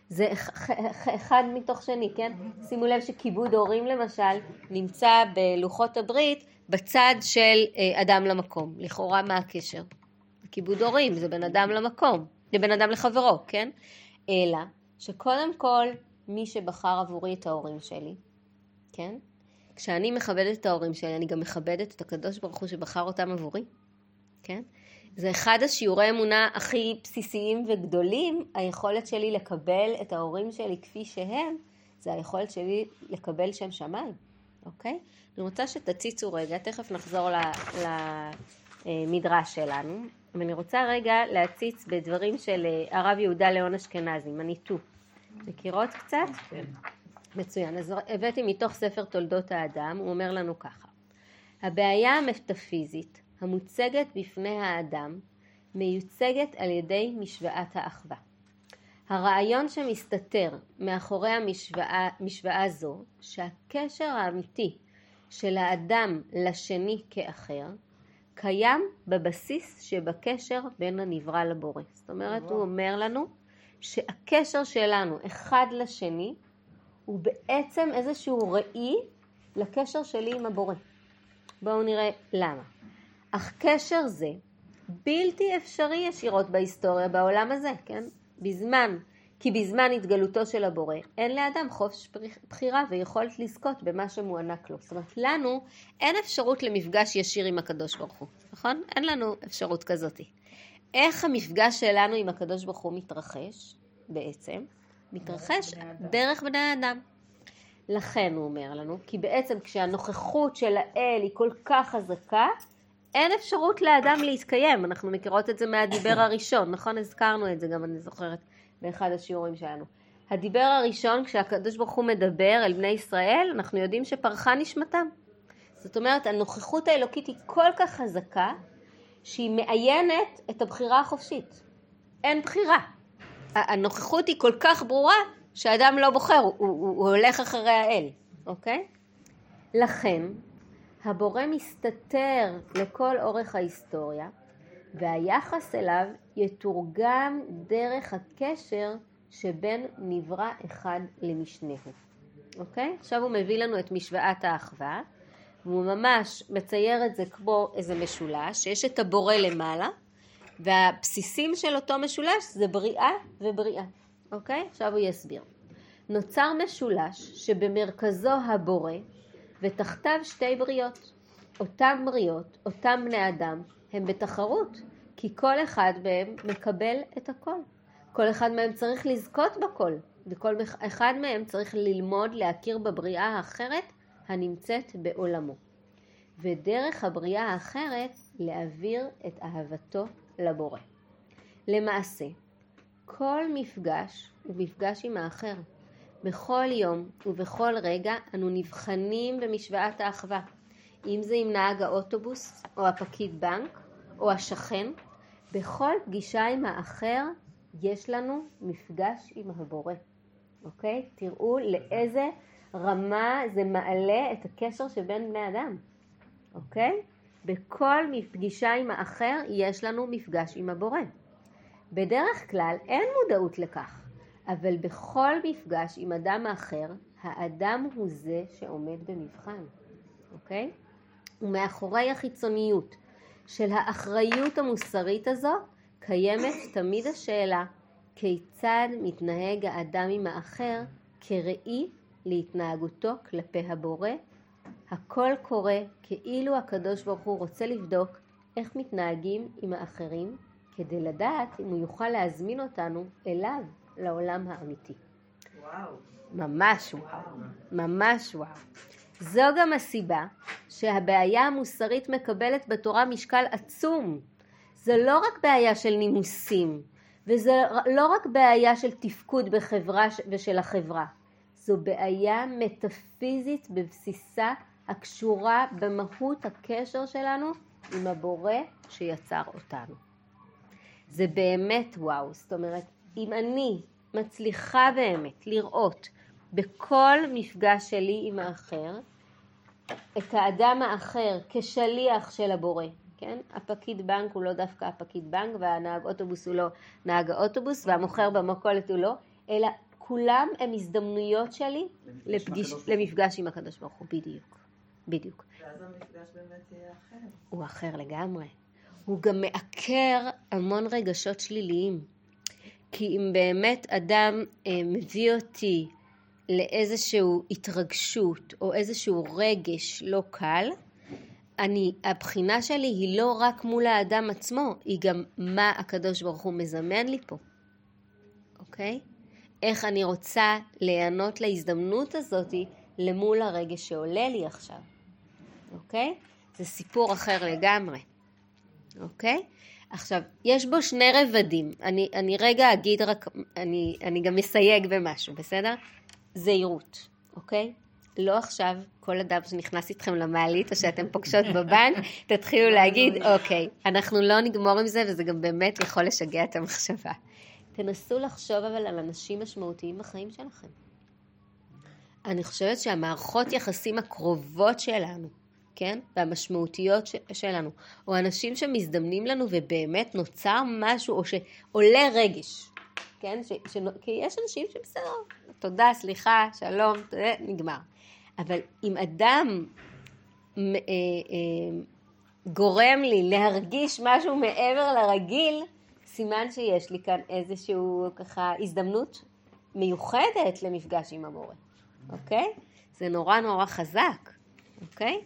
S1: זה אח- אח- אחד מתוך שני, כן? שימו לב שכיבוד הורים למשל נמצא בלוחות הברית בצד של אה, אדם למקום. לכאורה מה הקשר? כיבוד הורים זה בין אדם למקום, זה בין אדם לחברו, כן? אלא שקודם כל מי שבחר עבורי את ההורים שלי, כן? כשאני מכבדת את ההורים שלי, אני גם מכבדת את הקדוש ברוך הוא שבחר אותם עבורי, כן? זה אחד השיעורי אמונה הכי בסיסיים וגדולים, היכולת שלי לקבל את ההורים שלי כפי שהם, זה היכולת שלי לקבל שם שמיים, אוקיי? אני רוצה שתציצו רגע, תכף נחזור למדרש שלנו, ואני רוצה רגע להציץ בדברים של אה, הרב יהודה ליאון אשכנזי, מניטו. מכירות קצת?
S2: כן.
S1: מצוין. אז הבאתי מתוך ספר תולדות האדם, הוא אומר לנו ככה: הבעיה המטאפיזית המוצגת בפני האדם מיוצגת על ידי משוואת האחווה. הרעיון שמסתתר מאחורי המשוואה משוואה זו, שהקשר האמיתי של האדם לשני כאחר, קיים בבסיס שבקשר בין הנברא לבורא. זאת אומרת, הוא אומר לנו שהקשר שלנו אחד לשני הוא בעצם איזשהו ראי לקשר שלי עם הבורא. בואו נראה למה. אך קשר זה בלתי אפשרי ישירות בהיסטוריה בעולם הזה, כן? בזמן, כי בזמן התגלותו של הבורא אין לאדם חופש בחירה ויכולת לזכות במה שמוענק לו. זאת אומרת, לנו אין אפשרות למפגש ישיר עם הקדוש ברוך הוא, נכון? אין לנו אפשרות כזאת. איך המפגש שלנו עם הקדוש ברוך הוא מתרחש בעצם? מתרחש דרך בני האדם. לכן הוא אומר לנו, כי בעצם כשהנוכחות של האל היא כל כך חזקה, אין אפשרות לאדם להתקיים. אנחנו מכירות את זה מהדיבר הראשון, נכון? הזכרנו את זה גם, אני זוכרת, באחד השיעורים שלנו. הדיבר הראשון, כשהקדוש ברוך הוא מדבר אל בני ישראל, אנחנו יודעים שפרחה נשמתם. זאת אומרת, הנוכחות האלוקית היא כל כך חזקה, שהיא מאיינת את הבחירה החופשית. אין בחירה. הנוכחות היא כל כך ברורה, שהאדם לא בוחר, הוא, הוא, הוא הולך אחרי האל, אוקיי? לכן, הבורא מסתתר לכל אורך ההיסטוריה, והיחס אליו יתורגם דרך הקשר שבין נברא אחד למשנהו. אוקיי? עכשיו הוא מביא לנו את משוואת האחווה, והוא ממש מצייר את זה כמו איזה משולש, שיש את הבורא למעלה, והבסיסים של אותו משולש זה בריאה ובריאה. אוקיי? עכשיו הוא יסביר. נוצר משולש שבמרכזו הבורא ותחתיו שתי בריות. אותם בריות, אותם בני אדם, הם בתחרות, כי כל אחד מהם מקבל את הכל. כל אחד מהם צריך לזכות בכל, וכל אחד מהם צריך ללמוד להכיר בבריאה האחרת הנמצאת בעולמו. ודרך הבריאה האחרת להעביר את אהבתו לבורא. למעשה, כל מפגש הוא מפגש עם האחר. בכל יום ובכל רגע אנו נבחנים במשוואת האחווה, אם זה עם נהג האוטובוס או הפקיד בנק או השכן, בכל פגישה עם האחר יש לנו מפגש עם הבורא, אוקיי? תראו לאיזה רמה זה מעלה את הקשר שבין בני אדם, אוקיי? בכל פגישה עם האחר יש לנו מפגש עם הבורא. בדרך כלל אין מודעות לכך, אבל בכל מפגש עם אדם האחר, האדם הוא זה שעומד במבחן, אוקיי? ומאחורי החיצוניות של האחריות המוסרית הזו, קיימת תמיד השאלה כיצד מתנהג האדם עם האחר כראי להתנהגותו כלפי הבורא. הכל קורה כאילו הקדוש ברוך הוא רוצה לבדוק איך מתנהגים עם האחרים כדי לדעת אם הוא יוכל להזמין אותנו אליו, לעולם האמיתי.
S3: וואו.
S1: ממש וואו. ממש וואו. זו גם הסיבה שהבעיה המוסרית מקבלת בתורה משקל עצום. זו לא רק בעיה של נימוסים, וזה לא רק בעיה של תפקוד בחברה ושל החברה, זו בעיה מטאפיזית בבסיסה הקשורה במהות הקשר שלנו עם הבורא שיצר אותנו. זה באמת וואו, זאת אומרת, אם אני מצליחה באמת לראות בכל מפגש שלי עם האחר, את האדם האחר כשליח של הבורא, כן? הפקיד בנק הוא לא דווקא הפקיד בנק והנהג אוטובוס הוא לא נהג האוטובוס והמוכר במכולת הוא לא, אלא כולם הם הזדמנויות שלי לפגיש, למפגש עם הקדוש ברוך הוא, בדיוק, בדיוק.
S3: ואז המפגש באמת יהיה אחר.
S1: הוא אחר לגמרי. הוא גם מעקר המון רגשות שליליים. כי אם באמת אדם אה, מביא אותי לאיזושהי התרגשות או איזשהו רגש לא קל, אני, הבחינה שלי היא לא רק מול האדם עצמו, היא גם מה הקדוש ברוך הוא מזמן לי פה, אוקיי? איך אני רוצה להיענות להזדמנות הזאת למול הרגש שעולה לי עכשיו, אוקיי? זה סיפור אחר לגמרי, אוקיי? עכשיו, יש בו שני רבדים. אני, אני רגע אגיד רק, אני, אני גם אסייג במשהו, בסדר? זהירות, אוקיי? לא עכשיו כל אדם שנכנס איתכם למעלית או שאתם פוגשות בבנק, [laughs] תתחילו להגיד, אוקיי, אנחנו לא נגמור עם זה וזה גם באמת יכול לשגע את המחשבה. תנסו לחשוב אבל על אנשים משמעותיים בחיים שלכם. אני חושבת שהמערכות יחסים הקרובות שלנו, כן? והמשמעותיות ש- שלנו, או אנשים שמזדמנים לנו ובאמת נוצר משהו, או שעולה רגש, כן? ש- ש- כי יש אנשים שבסדר, תודה, סליחה, שלום, תודה, נגמר. אבל אם אדם אה, אה, גורם לי להרגיש משהו מעבר לרגיל, סימן שיש לי כאן איזשהו ככה הזדמנות מיוחדת למפגש עם המורה, אוקיי? זה נורא נורא חזק, אוקיי?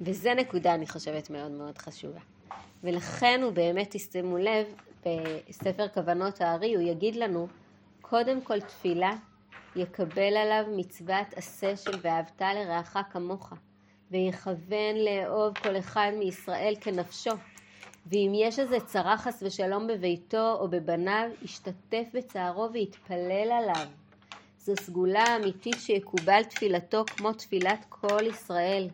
S1: וזה נקודה אני חושבת מאוד מאוד חשובה. ולכן הוא באמת, תשימו לב, בספר כוונות הארי הוא יגיד לנו, קודם כל תפילה, יקבל עליו מצוות עשה של ואהבת לרעך כמוך, ויכוון לאהוב כל אחד מישראל כנפשו. ואם יש איזה צרה חס ושלום בביתו או בבניו, ישתתף בצערו ויתפלל עליו. זו סגולה אמיתית שיקובל תפילתו כמו תפילת כל ישראל.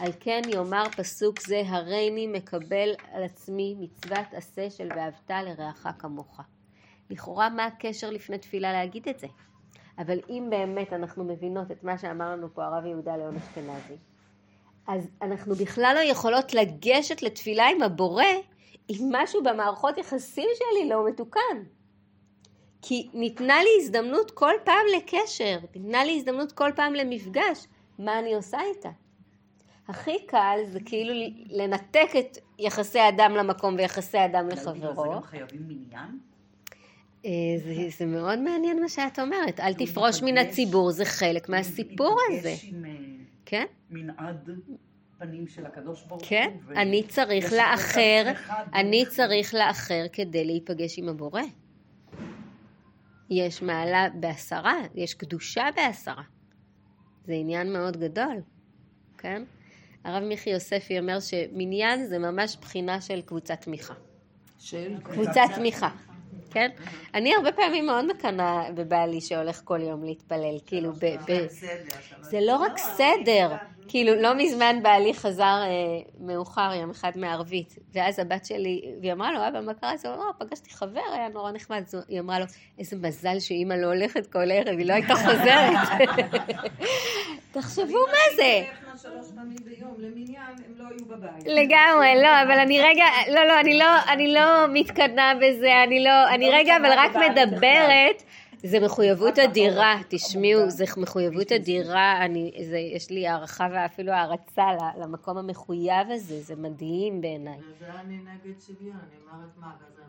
S1: על כן יאמר פסוק זה, הריני מקבל על עצמי מצוות עשה של ואהבת לרעך כמוך. לכאורה מה הקשר לפני תפילה להגיד את זה? אבל אם באמת אנחנו מבינות את מה שאמר לנו פה הרב יהודה ליאון אשכנזי, אז אנחנו בכלל לא יכולות לגשת לתפילה עם הבורא אם משהו במערכות יחסים שלי לא מתוקן. כי ניתנה לי הזדמנות כל פעם לקשר, ניתנה לי הזדמנות כל פעם למפגש, מה אני עושה איתה? הכי קל זה כאילו לנתק את יחסי אדם למקום ויחסי אדם לחברו.
S2: זה גם חייבים מניין?
S1: אה, זה, זה מאוד מעניין מה שאת אומרת, אל תפרוש מן הציבור, זה חלק מהסיפור הזה.
S2: אה,
S1: כן?
S2: מנעד פנים של הקדוש ברוך הוא.
S1: כן,
S2: ו-
S1: אני צריך לאחר, אני
S2: דרך-
S1: צריך לאחר כדי להיפגש עם הבורא. יש מעלה בעשרה, יש קדושה בעשרה. זה עניין מאוד גדול, כן? הרב מיכי יוספי אומר שמניין זה ממש בחינה של קבוצת תמיכה.
S4: של
S1: קבוצת תמיכה, כן? אני הרבה פעמים מאוד מקנאה בבעלי שהולך כל יום להתפלל, כאילו, ב- ב- זה לא רק סדר, כאילו, לא מזמן בעלי חזר אה, מאוחר, יום אחד מערבית, ואז הבת שלי, והיא אמרה לו, אבא, מה קרה? אז הוא אמר, פגשתי חבר, היה נורא נחמד, אז היא אמרה לו, איזה מזל שאימא לא הולכת כל ערב, היא לא הייתה חוזרת. [laughs] תחשבו מה זה.
S5: שלוש פעמים ביום למניין, הם לא היו בבית.
S1: לגמרי, לא, אבל אני רגע, לא, לא, אני לא, אני לא מתקדמה בזה, אני לא, אני רגע, אבל רק מדברת, זה מחויבות אדירה, תשמעו, זה מחויבות אדירה, אני, זה, יש לי הערכה ואפילו הערצה למקום המחויב הזה, זה מדהים בעיניי.
S5: וזה אני נגד שוויון, אני אומרת מה, זה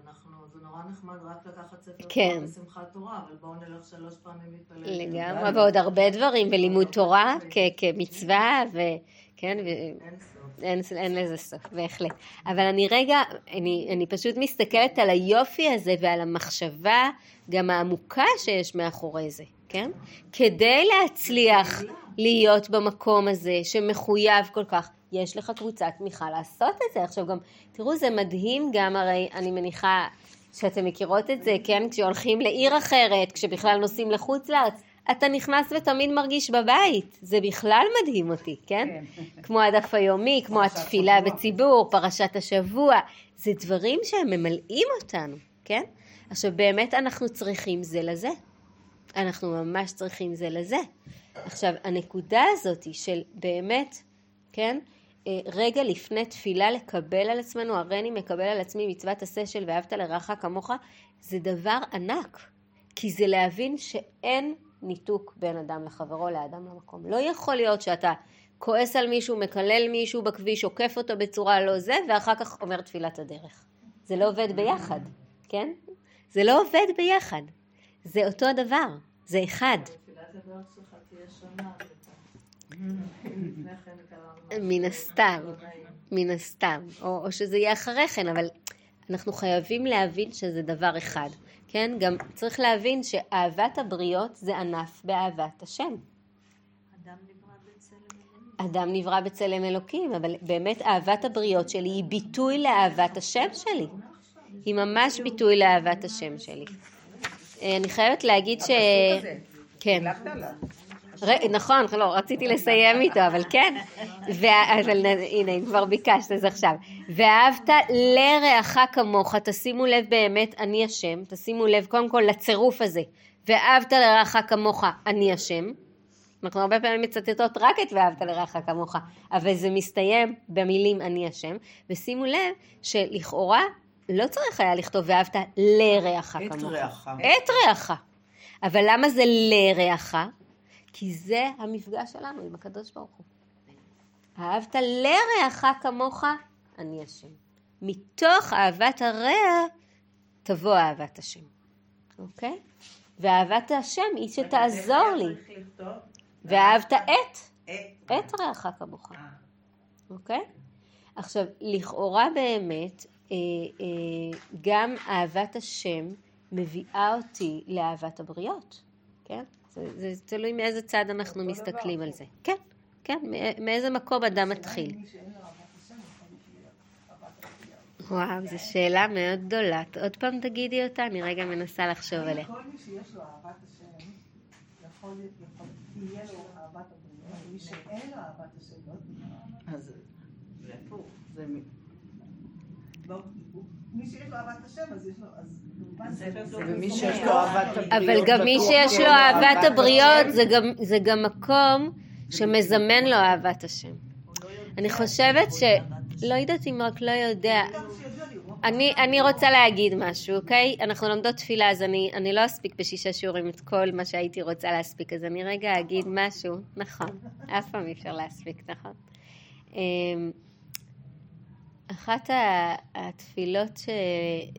S5: נורא נחמד רק לקחת ספר
S1: כן.
S5: תורה בשמחת תורה, אבל בואו נלך שלוש פעמים להתפלל.
S1: לגמרי, ועוד הרבה דברים, ולימוד תורה כ- כמצווה, וכן, ו...
S5: אין סוף.
S1: אין, אין לזה סוף, בהחלט. אבל אני רגע, אני, אני פשוט מסתכלת על היופי הזה ועל המחשבה גם העמוקה שיש מאחורי זה, כן? כדי להצליח להיות במקום הזה שמחויב כל כך, יש לך קבוצת תמיכה לעשות את זה. עכשיו גם, תראו, זה מדהים גם, הרי אני מניחה שאתם מכירות את זה, כן? כשהולכים לעיר אחרת, כשבכלל נוסעים לחוץ לארץ, אתה נכנס ותמיד מרגיש בבית. זה בכלל מדהים אותי, כן? כמו הדף היומי, כמו התפילה בציבור, פרשת השבוע. זה דברים שהם ממלאים אותנו, כן? עכשיו באמת אנחנו צריכים זה לזה. אנחנו ממש צריכים זה לזה. עכשיו, הנקודה הזאת של באמת, כן? אה, רגע לפני תפילה לקבל על עצמנו, הריני מקבל על עצמי מצוות עשה של ואהבת לרעך כמוך, זה דבר ענק. כי זה להבין שאין ניתוק בין אדם לחברו, לאדם למקום. לא יכול להיות שאתה כועס על מישהו, מקלל מישהו בכביש, עוקף אותו בצורה לא זה, ואחר כך אומר תפילת הדרך. זה לא עובד ביחד, כן? זה לא עובד ביחד. זה אותו הדבר, זה אחד.
S5: תפילת הדרך שלך תהיה שונה.
S1: מן הסתם, מן הסתם, או, או שזה יהיה אחרי כן, אבל אנחנו חייבים להבין שזה דבר אחד, כן? גם צריך להבין שאהבת הבריות זה ענף באהבת השם. אדם נברא בצלם אלוקים, אבל באמת אהבת הבריות שלי היא ביטוי לאהבת השם שלי. היא ממש ביטוי לאהבת השם שלי. אה, אני חייבת להגיד ש... כן. נכון, לא, רציתי לסיים איתו, אבל כן. אבל הנה, כבר ביקשת, אז עכשיו. ואהבת לרעך כמוך, תשימו לב באמת, אני השם, תשימו לב קודם כל לצירוף הזה. ואהבת לרעך כמוך, אני השם. אנחנו הרבה פעמים מצטטות רק את ואהבת לרעך כמוך, אבל זה מסתיים במילים אני השם, ושימו לב שלכאורה לא צריך היה לכתוב ואהבת לרעך
S4: את
S1: כמוך.
S4: רעך.
S1: את רעך. אבל למה זה לרעך? כי זה המפגש שלנו עם הקדוש ברוך הוא. אהבת לרעך כמוך, אני השם. מתוך אהבת הרע תבוא אהבת השם, אוקיי? ואהבת השם היא שתעזור לי. ואהבת את,
S3: את.
S1: את רעך כמוך,
S3: אה.
S1: אוקיי? עכשיו, לכאורה באמת, אה, אה, גם אהבת השם מביאה אותי לאהבת הבריות, כן? זה, זה תלוי מאיזה צד אנחנו מסתכלים על זה. כן, כן, מא- מאיזה מקום אדם מתחיל. וואו, זו שאלה מאוד גדולה. עוד פעם תגידי אותה, אני רגע מנסה לחשוב עליה.
S7: כל מי שיש לו אהבת השם, יכול, יכול, תהיה לו אהבת הבריות, ומי שאין לו אהבת השם, לא
S4: אז זה הפוך.
S7: לא, מי שיש לו אהבת השם, אז יש לו,
S1: אבל גם מי שיש לו אהבת. הבריות, זה גם, זה גם מקום שמזמן לו אהבת השם. אני חושבת ש... לא יודעת אם רק לא יודע. אני, אני רוצה להגיד משהו, אוקיי? אנחנו לומדות תפילה, אז אני, אני לא אספיק בשישה שיעורים את כל מה שהייתי רוצה להספיק, אז אני רגע אגיד משהו. נכון, אף פעם אי אפשר להספיק, נכון? אחת התפילות ש,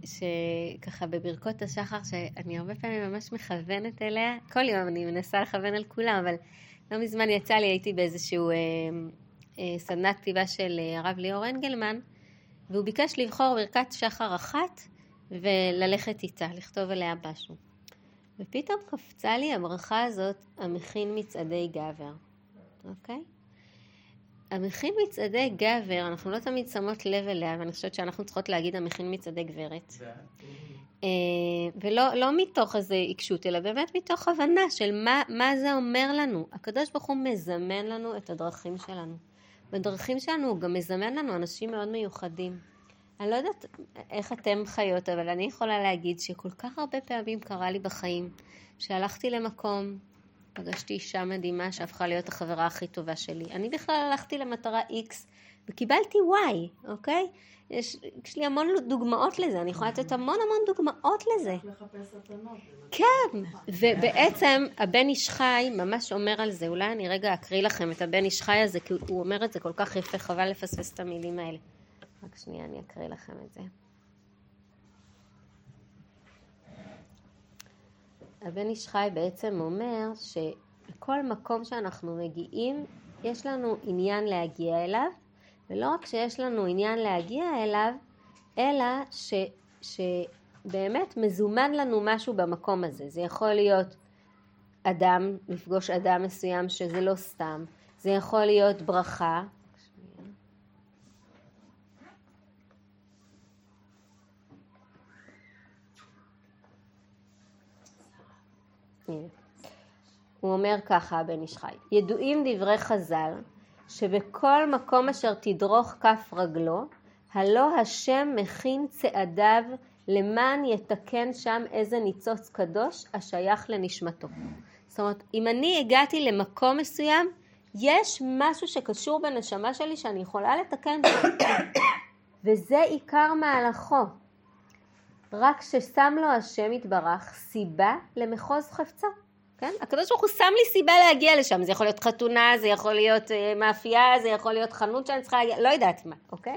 S1: שככה בברכות השחר, שאני הרבה פעמים ממש מכוונת אליה, כל יום אני מנסה לכוון על כולם, אבל לא מזמן יצא לי, הייתי באיזשהו אה, אה, סדנת כתיבה של אה, הרב ליאור אנגלמן, והוא ביקש לבחור ברכת שחר אחת וללכת איתה, לכתוב עליה משהו. ופתאום קפצה לי הברכה הזאת, המכין מצעדי גבר, אוקיי? המכין מצעדי גבר, אנחנו לא תמיד שמות לב אליה, ואני חושבת שאנחנו צריכות להגיד המכין מצעדי גברת. אה, ולא לא מתוך איזו עיקשות, אלא באמת מתוך הבנה של מה, מה זה אומר לנו. הקדוש ברוך הוא מזמן לנו את הדרכים שלנו. בדרכים שלנו הוא גם מזמן לנו אנשים מאוד מיוחדים. אני לא יודעת איך אתם חיות, אבל אני יכולה להגיד שכל כך הרבה פעמים קרה לי בחיים, שהלכתי למקום, פגשתי אישה מדהימה שהפכה להיות החברה הכי טובה שלי. אני בכלל הלכתי למטרה X וקיבלתי Y, אוקיי? יש, יש לי המון דוגמאות לזה, אני יכולה לתת המון המון דוגמאות לזה. כן, ובעצם הבן איש חי ממש אומר על זה, אולי אני רגע אקריא לכם את הבן איש חי הזה, כי הוא אומר את זה כל כך יפה, חבל לפספס את המילים האלה. רק שנייה, אני אקריא לכם את זה. הבן איש חי בעצם אומר שבכל מקום שאנחנו מגיעים, יש לנו עניין להגיע אליו, ולא רק שיש לנו עניין להגיע אליו, אלא ש, שבאמת מזומן לנו משהו במקום הזה. זה יכול להיות אדם, לפגוש אדם מסוים שזה לא סתם, זה יכול להיות ברכה, הוא אומר ככה הבן איש חי, ידועים דברי חז"ל שבכל מקום אשר תדרוך כף רגלו, הלא השם מכין צעדיו למען יתקן שם איזה ניצוץ קדוש השייך לנשמתו. זאת אומרת, אם אני הגעתי למקום מסוים, יש משהו שקשור בנשמה שלי שאני יכולה לתקן [coughs] וזה עיקר מהלכו. רק ששם לו השם יתברך סיבה למחוז חפצו. כן? הקדוש ברוך הוא שם לי סיבה להגיע לשם, זה יכול להיות חתונה, זה יכול להיות uh, מאפייה, זה יכול להיות חנות שאני צריכה להגיע, לא יודעת מה, אוקיי?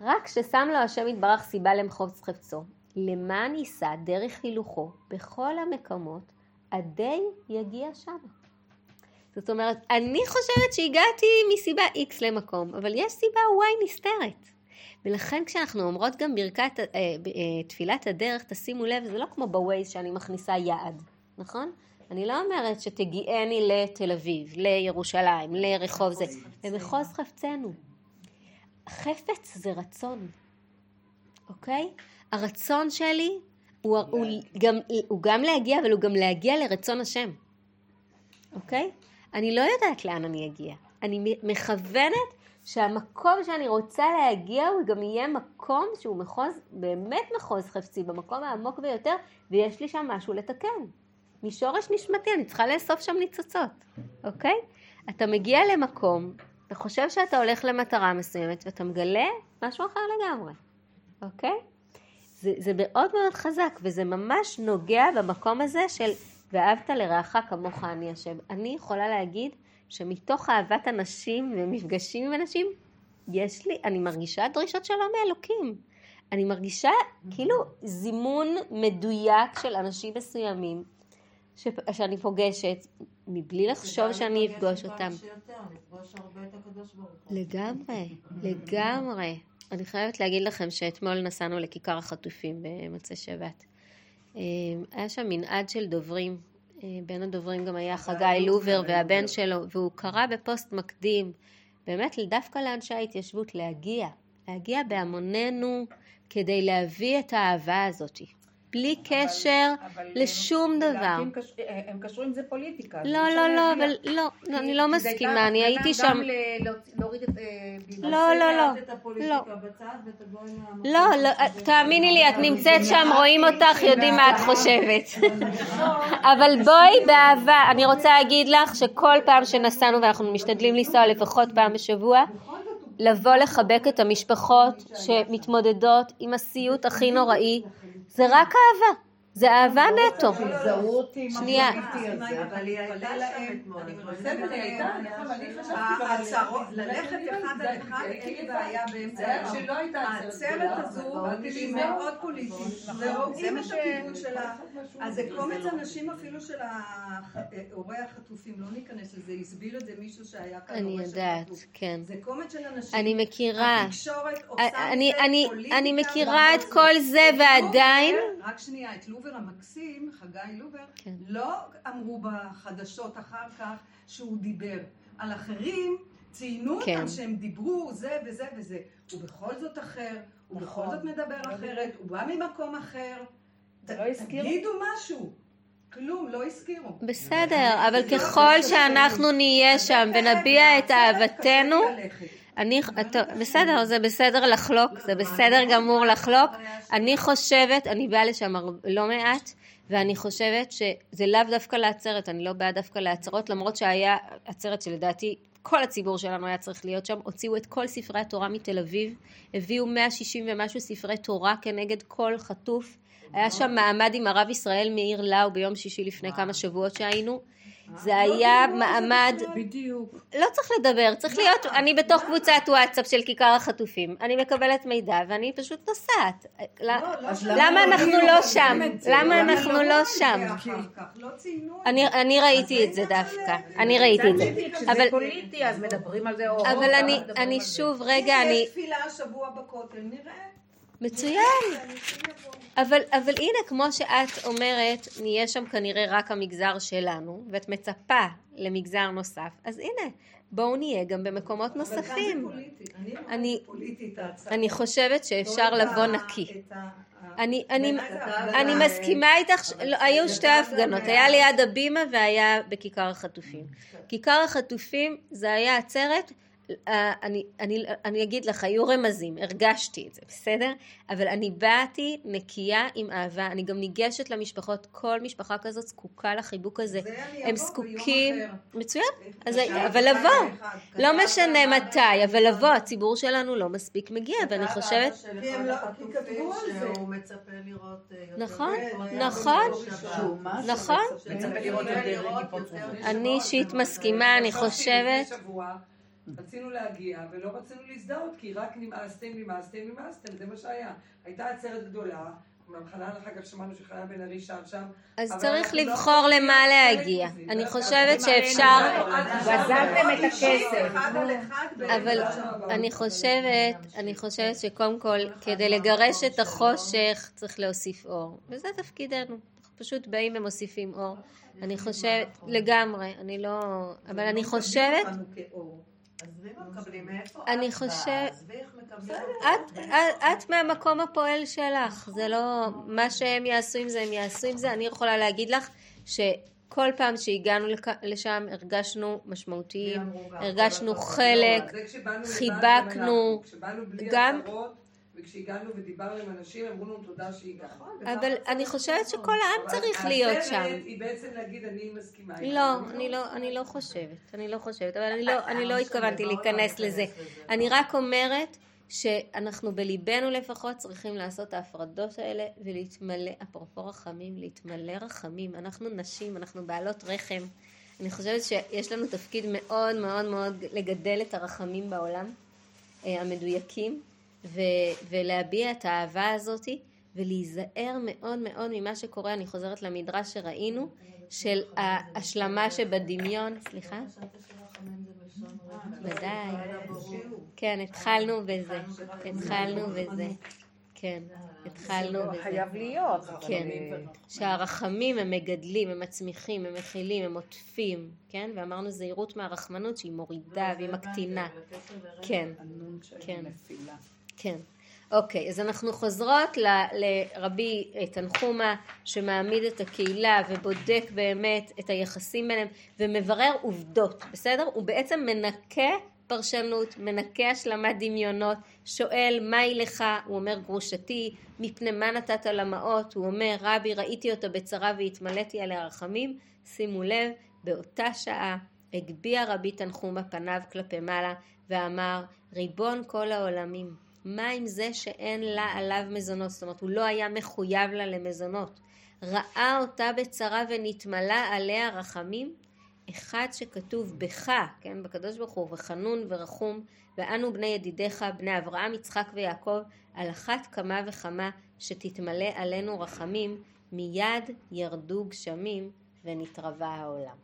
S1: רק ששם לו השם יתברך סיבה למחוז חפצו, למען יישא דרך הילוכו בכל המקומות, עדי יגיע שם. זאת אומרת, אני חושבת שהגעתי מסיבה X למקום, אבל יש סיבה Y נסתרת. ולכן כשאנחנו אומרות גם ברכת, אה, אה, תפילת הדרך, תשימו לב, זה לא כמו בווייז שאני מכניסה יעד, נכון? אני לא אומרת שתגיעני לתל אביב, לירושלים, לרחוב זה, למחוז חפצנו. חפץ זה רצון, אוקיי? הרצון שלי הוא, הוא, גם, הוא גם להגיע, אבל הוא גם להגיע לרצון השם, אוקיי? אני לא יודעת לאן אני אגיע. אני מכוונת שהמקום שאני רוצה להגיע הוא גם יהיה מקום שהוא מחוז, באמת מחוז חפצי, במקום העמוק ביותר, ויש לי שם משהו לתקן. משורש נשמתי, אני צריכה לאסוף שם ניצוצות, אוקיי? אתה מגיע למקום, אתה חושב שאתה הולך למטרה מסוימת, ואתה מגלה משהו אחר לגמרי, אוקיי? זה, זה מאוד מאוד חזק, וזה ממש נוגע במקום הזה של ואהבת לרעך כמוך אני השם. אני יכולה להגיד שמתוך אהבת אנשים ומפגשים עם אנשים, יש לי, אני מרגישה דרישות שלום מאלוקים. אני מרגישה כאילו זימון מדויק של אנשים מסוימים ש... שאני פוגשת, מבלי לחשוב שאני אפגוש אותם. לגמרי, לגמרי. אני חייבת להגיד לכם שאתמול נסענו לכיכר החטופים במוצאי שבת. אה, היה שם מנעד של דוברים, בין הדוברים גם היה חגי לובר והבן שלו, והוא קרא בפוסט מקדים, באמת דווקא לאנשי ההתיישבות להגיע, להגיע בהמוננו כדי להביא את האהבה הזאתי. בלי קשר
S6: אבל
S1: לשום דבר.
S6: לדעתי הם קש- הם קשרו עם זה פוליטיקה.
S1: לא,
S6: אי אפשר
S1: לא, לא,
S6: להגיע.
S1: אבל לא,
S6: כי-
S1: אני לא מסכימה, אני הייתי שם.
S6: להוריד את... אה.
S1: לא, לא, לא. לא, לא, תאמיני לי, את נמצאת שם, רואים אותך, יודעים מה את חושבת. אבל בואי באהבה, אני רוצה להגיד לך שכל פעם שנסענו, ואנחנו משתדלים לנסוע לפחות פעם בשבוע, לבוא לחבק את המשפחות שמתמודדות עם הסיוט הכי נוראי, זה רק אהבה, זה אהבה נטו.
S4: אותי עם
S1: שנייה.
S3: אבל היא הייתה
S2: נכון.
S5: ההצהרות, ללכת אחד על אחד, אין לי בעיה באמצע
S2: זה הייתה
S5: העצרת הזו היא מאוד פוליטית, ורואים את הכיוון שלה. אז זה קומץ אנשים אפילו של הורי החטופים, לא ניכנס לזה, הסביר את זה מישהו שהיה כאן
S1: אני יודעת. כן.
S5: זה קומץ של אנשים.
S1: אני מכירה.
S5: התקשורת עושה
S1: אני,
S5: מזה
S1: אני,
S5: פוליטיקה
S1: אני מכירה את. כל זה ועדיין,
S5: רק שנייה, את לובר המקסים, חגי לובר,
S1: כן.
S5: לא אמרו בחדשות אחר כך שהוא דיבר. על אחרים ציינו
S1: כן.
S5: אותם שהם דיברו, זה וזה וזה. הוא בכל זאת אחר, הוא בכל
S6: נכון.
S5: זאת מדבר אחרת, הוא בא ממקום אחר. ת-
S6: לא הזכירו?
S5: תגידו משהו. כלום, לא הזכירו.
S1: בסדר, אבל ככל שאנחנו נהיה שם ונביע את אהבתנו, אני, בסדר, זה בסדר לחלוק, זה בסדר גמור לחלוק. אני חושבת, אני באה לשם לא מעט, ואני חושבת שזה לאו דווקא לעצרת, אני לא באה דווקא לעצרות, למרות שהיה עצרת שלדעתי כל הציבור שלנו היה צריך להיות שם, הוציאו את כל ספרי התורה מתל אביב, הביאו 160 ומשהו ספרי תורה כנגד כל חטוף. היה שם מעמד עם הרב ישראל מאיר לאו ביום שישי לפני כמה שבועות שהיינו. זה היה מעמד
S4: בדיוק.
S1: לא צריך לדבר, צריך להיות, אני בתוך קבוצת וואטסאפ של כיכר החטופים, אני מקבלת מידע ואני פשוט נוסעת.
S4: אז
S1: למה אנחנו לא שם? למה אנחנו
S5: לא
S1: לא שם?
S5: לא
S1: אני, ראיתי את זה דווקא, אני ראיתי את זה,
S6: כשזה
S1: אבל,
S6: פוליטי אז מדברים על זה.
S1: אבל אני. שוב,
S5: אם
S1: רגע, אני,
S5: יש תפילה השבוע בכותל, נראה.
S1: מצוין. אבל, אבל הנה, כמו שאת אומרת, נהיה שם כנראה רק המגזר שלנו, ואת מצפה למגזר נוסף, אז הנה, בואו נהיה גם במקומות
S5: אבל כאן
S1: נוספים.
S5: זה פוליטי. אני רואה
S1: אני-
S5: את זה פוליטי, את ההצעה.
S1: אני חושבת שאפשר
S5: לא
S1: לבוא נקי. אני, מסכימה איתך, לא, היו שתי הפגנות, היה ליד הבימה והיה בכיכר החטופים. כיכר החטופים זה היה עצרת, אני, אני, אני אגיד לך, היו רמזים, הרגשתי את זה, בסדר? אבל אני באתי נקייה עם אהבה, אני גם ניגשת למשפחות, כל משפחה כזאת זקוקה לחיבוק הזה, הם זקוקים. מצוין, אז אבל לבוא. לא משנה מתי, אבל לבוא, הציבור שלנו לא מספיק מגיע, ואני חושבת,
S5: כי הם לא- כי כתבו על זה.
S3: שהוא מצפה לראות אה,
S1: נכון,
S3: דברים.
S1: נכון. נכון. אני אישית מסכימה, אני חושבת,
S8: רצינו להגיע ולא רצינו להזדהות כי רק נמאסתם, נמאסתם, נמאסתם, זה מה שהיה. הייתה עצרת גדולה, מהמחנה אחר כך שמענו שחיה בן ארי שר שם.
S1: אז צריך
S8: לא
S1: לבחור למה להגיע. אני
S8: לא
S1: חושבת שאפשר,
S6: גזלתם את הכסף.
S1: אבל. אני חושבת, אני חושבת שקודם כל, כדי לגרש את החושך, צריך להוסיף אור. וזה תפקידנו. פשוט באים ומוסיפים אור. אני חושבת, לגמרי, אני לא... אבל אני חושבת.
S3: עזבי מה מקבלים, מאיפה את
S1: אני
S3: באה?
S1: חושב-
S3: עזבי איך מקבלים
S1: את, את, את מהמקום הפועל שלך, זה לא, מה שהם יעשו עם זה, הם יעשו עם זה. אני יכולה להגיד לך שכל פעם שהגענו לשם הרגשנו משמעותיים, הרגשנו
S3: כל הכבוד.
S1: חלק, חיבקנו,
S8: גם וכשהגענו ודיברנו עם אנשים, אמרו לנו תודה שהגענו.
S1: אבל אני חושבת שכל העם צריך להיות שם.
S8: העצרת היא בעצם להגיד אני מסכימה. איתך."
S1: לא, אני לא, אני לא חושבת, אני לא חושבת, אבל אני לא, אני לא התכוונתי להיכנס לזה. אני רק אומרת שאנחנו בליבנו לפחות צריכים לעשות את ההפרדות האלה ולהתמלא, אפרופו רחמים, להתמלא רחמים. אנחנו נשים, אנחנו בעלות רחם. אני חושבת שיש לנו תפקיד מאוד מאוד מאוד לגדל את הרחמים בעולם, אה, המדויקים, ו- ולהביע את האהבה הזאתי, ולהיזהר מאוד מאוד ממה שקורה, אני חוזרת למדרש שראינו, של ההשלמה שבדמיון, סליחה? ודאי. כן, התחלנו בזה. התחלנו בזה. כן, התחלנו בזה.
S6: חייב להיות.
S1: כן, שהרחמים הם מגדלים, הם מצמיחים, הם מכילים, הם עוטפים, כן? ואמרנו זהירות מהרחמנות שהיא מורידה והיא מקטינה. כן, כן. כן. אוקיי, אז אנחנו חוזרות ל- לרבי תנחומה שמעמיד את הקהילה ובודק באמת את היחסים ביניהם ומברר עובדות, בסדר? הוא בעצם מנקה פרשנות, מנקה השלמת דמיונות, שואל מהי לך, הוא אומר גרושתי, מפני מה נתת למעות, הוא אומר רבי ראיתי אותה בצרה והתמלאתי עליה רחמים, שימו לב, באותה שעה הגביה רבי תנחומה פניו כלפי מעלה ואמר ריבון כל העולמים מה עם זה שאין לה עליו מזונות? זאת אומרת, הוא לא היה מחויב לה למזונות. ראה אותה בצרה ונתמלא עליה רחמים? אחד שכתוב בך, כן, בקדוש ברוך הוא, וחנון ורחום, ואנו בני ידידיך, בני אברהם, יצחק ויעקב, על אחת כמה וכמה שתתמלא עלינו רחמים, מיד ירדו גשמים ונתרבה העולם.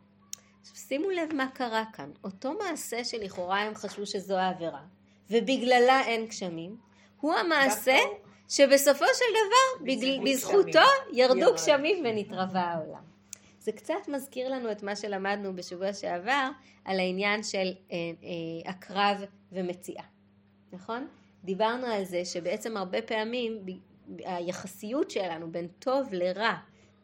S1: עכשיו שימו לב מה קרה כאן. אותו מעשה שלכאורה הם חשבו שזו העבירה, ובגללה אין גשמים, הוא המעשה שבסופו של דבר, בזכות בזכותו ירדו גשמים ונתרבה העולם. זה קצת מזכיר לנו את מה שלמדנו בשבוע שעבר על העניין של אה, אה, הקרב ומציאה, נכון? דיברנו על זה שבעצם הרבה פעמים היחסיות שלנו בין טוב לרע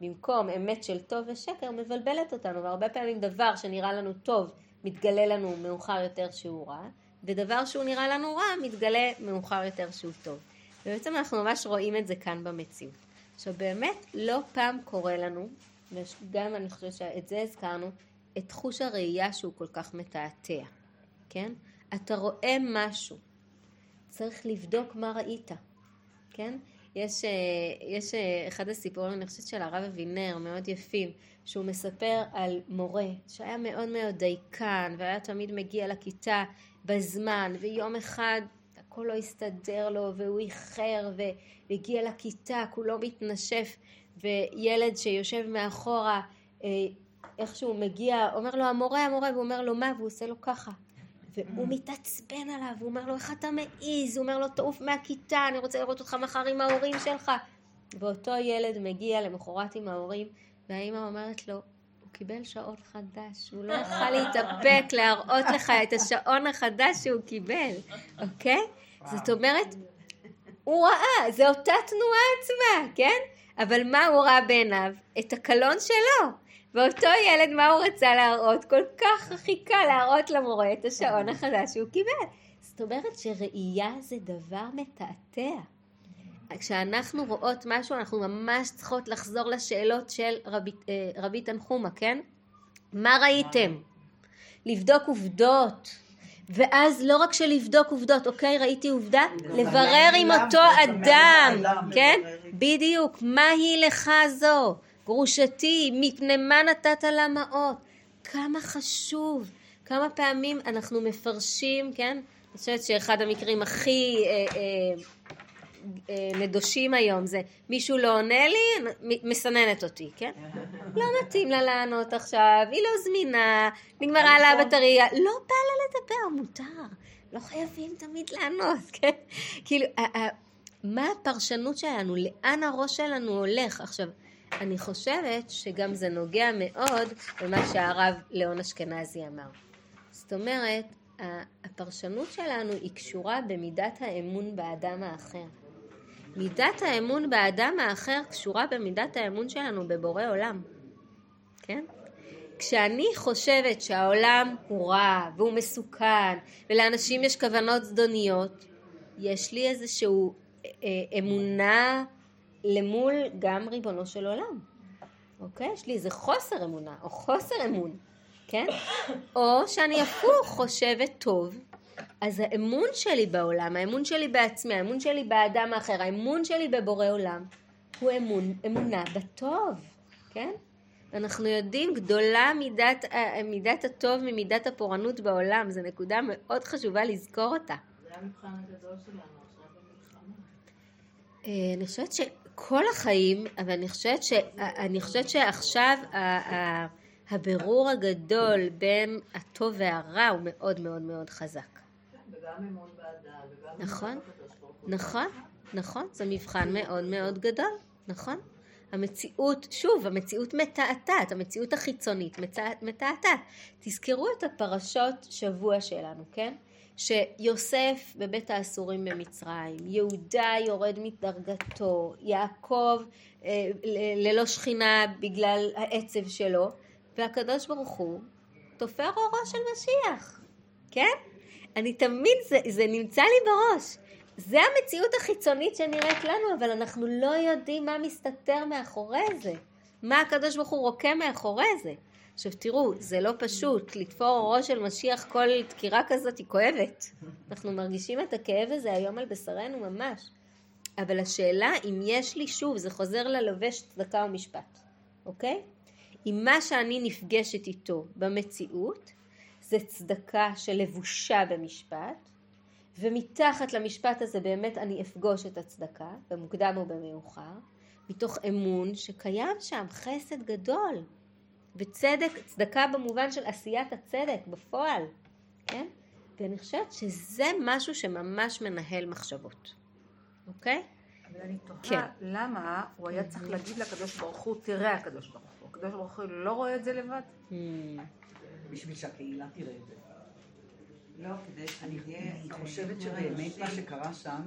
S1: במקום אמת של טוב ושקר מבלבלת אותנו והרבה פעמים דבר שנראה לנו טוב מתגלה לנו מאוחר יותר שהוא רע ודבר שהוא נראה לנו רע מתגלה מאוחר יותר שהוא טוב. ובעצם אנחנו ממש רואים את זה כאן במציאות. עכשיו באמת לא פעם קורה לנו, וגם אני חושבת שאת זה הזכרנו, את חוש הראייה שהוא כל כך מתעתע, כן? אתה רואה משהו, צריך לבדוק מה ראית, כן? יש, אה, יש אה, אחד הסיפורים, אני חושבת של הרב אבינר, מאוד יפים, שהוא מספר על מורה שהיה מאוד מאוד דייקן והיה תמיד מגיע לכיתה בזמן ויום אחד הכל לא הסתדר לו והוא איחר והגיע לכיתה כולו מתנשף וילד שיושב מאחורה אה, איכשהו מגיע אומר לו המורה המורה והוא אומר לו מה? והוא עושה לו ככה. והוא מתעצבן עליו, הוא אומר לו איך אתה מעיז, הוא אומר לו תעוף מהכיתה, אני רוצה לראות אותך מחר עם ההורים שלך. ואותו ילד מגיע למחרת עם ההורים, והאימא אומרת לו, קיבל שעון חדש, הוא לא יכול להתאפק להראות לך את השעון החדש שהוא קיבל, אוקיי? זאת אומרת, הוא ראה, זו אותה תנועה עצמה, כן? אבל מה הוא ראה בעיניו? את הקלון שלו. ואותו ילד, מה הוא רצה להראות? כל כך חיכה להראות למורה את השעון החדש שהוא קיבל. זאת אומרת שראייה זה דבר מתעתע. כשאנחנו רואות משהו, אנחנו ממש צריכות לחזור לשאלות של רבי, אה, רבי תנחומה, כן? מה ראיתם? לבדוק עובדות. ואז לא רק שלבדוק עובדות, אוקיי, ראיתי עובדה, לברר עם אותו אדם, כן? בדיוק, מהי לך זו? גרושתי, מפני מה נתת לה מעות? כמה חשוב, כמה פעמים אנחנו מפרשים, כן? אני חושבת שאחד המקרים הכי אה, אה, נדושים היום זה מישהו לא עונה לי, מסננת אותי, כן? [laughs] לא מתאים לה לענות עכשיו, היא לא זמינה, נגמרה לה הבטריה, לא בא לה לדבר, מותר, לא חייבים תמיד לענות, [laughs] כן? כאילו, מה הפרשנות שלנו, לאן הראש שלנו הולך? עכשיו, אני חושבת שגם זה נוגע מאוד במה שהרב ליאון אשכנזי אמר. זאת אומרת, הפרשנות שלנו היא קשורה במידת האמון באדם האחר. מידת האמון באדם האחר קשורה במידת האמון שלנו בבורא עולם, כן? כשאני חושבת שהעולם הוא רע והוא מסוכן ולאנשים יש כוונות זדוניות, יש לי איזושהי אה, אמונה למול גם ריבונו של עולם. אוקיי? יש לי איזה חוסר אמונה, או חוסר אמון, כן? או שאני הפוך חושבת טוב, אז האמון שלי בעולם, האמון שלי בעצמי, האמון שלי באדם האחר, האמון שלי בבורא עולם, הוא אמון, אמונה בטוב, כן? אנחנו יודעים, גדולה מידת, מידת הטוב ממידת הפורענות בעולם, זו נקודה מאוד חשובה לזכור אותה.
S3: זה המבחן הגדול שלנו עכשיו במלחמה.
S1: אה, אני חושבת ש... כל החיים, אבל אני חושבת, ש, אני חושבת שעכשיו הבירור הגדול בין הטוב והרע הוא מאוד מאוד מאוד חזק.
S3: וגם אמון באדם, וגם
S1: נכון, נכון, נכון, זה מבחן מאוד מאוד גדול, נכון. המציאות, שוב, המציאות מתעתעת, המציאות החיצונית מתעתעת. תזכרו את הפרשות שבוע שלנו, כן? שיוסף בבית האסורים במצרים, יהודה יורד מדרגתו, יעקב אה, ללא שכינה בגלל העצב שלו, והקדוש ברוך הוא תופר אורו של משיח, כן? אני תמיד, זה, זה נמצא לי בראש. זה המציאות החיצונית שנראית לנו, אבל אנחנו לא יודעים מה מסתתר מאחורי זה. מה הקדוש ברוך הוא רוקם מאחורי זה. עכשיו תראו, זה לא פשוט, לתפור ראש של משיח כל דקירה כזאת היא כואבת. אנחנו מרגישים את הכאב הזה היום על בשרנו ממש. אבל השאלה אם יש לי, שוב, זה חוזר ללובש צדקה ומשפט, אוקיי? אם מה שאני נפגשת איתו במציאות זה צדקה שלבושה במשפט, ומתחת למשפט הזה באמת אני אפגוש את הצדקה, במוקדם או במאוחר, מתוך אמון שקיים שם חסד גדול. וצדק, צדקה במובן של עשיית הצדק בפועל, כן? ואני חושבת שזה משהו שממש מנהל מחשבות, אוקיי?
S6: אבל אני
S1: כן.
S6: תוהה למה הוא היה צריך להגיד לקדוש ברוך הוא, תראה הקדוש ברוך הוא. הקדוש ברוך הוא לא רואה את זה לבד?
S2: בשביל שהקהילה תראה את זה.
S3: לא, כדי
S2: אני
S3: שיהיה...
S2: אני חושבת שבאמת מה שקרה שם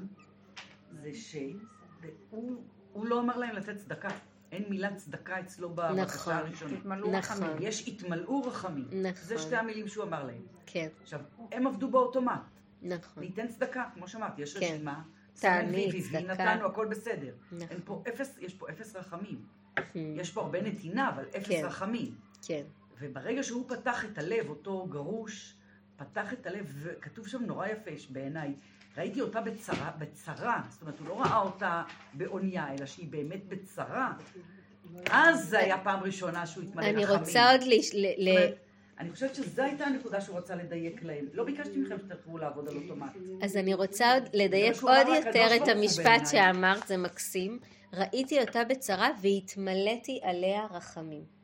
S2: זה שהוא הוא לא אמר להם לתת צדקה. אין מילת צדקה אצלו
S1: נכון.
S2: בבקשה הראשונית.
S6: תתמלאו
S1: נכון.
S6: רחמים.
S2: יש התמלאו רחמים.
S1: נכון.
S2: זה שתי המילים שהוא אמר להם.
S1: כן,
S2: עכשיו, הם עבדו באוטומט.
S1: נכון.
S2: ניתן צדקה, כמו שאמרתי, יש
S1: כן.
S2: רשימה. ויבי,
S1: צדקה.
S2: נתנו, הכל בסדר.
S1: נכון.
S2: פה אפס, יש פה אפס רחמים.
S1: Hmm.
S2: יש פה הרבה נתינה, אבל אפס
S1: כן.
S2: רחמים.
S1: כן,
S2: וברגע שהוא פתח את הלב, אותו גרוש, פתח את הלב, וכתוב שם נורא יפה בעיניי, ראיתי אותה בצרה, בצרה, זאת אומרת, הוא לא ראה אותה בעונייה, אלא שהיא באמת בצרה. אז זה היה פעם ראשונה שהוא התמלא רחמים.
S1: אני רוצה עוד. ל...
S2: אני חושבת שזו הייתה הנקודה שהוא רצה לדייק להם. לא ביקשתי מכם שתלכו לעבוד על אוטומט.
S1: אז אני רוצה עוד לדייק עוד יותר את המשפט. שאמרת, זה מקסים. ראיתי אותה בצרה והתמלאתי עליה רחמים.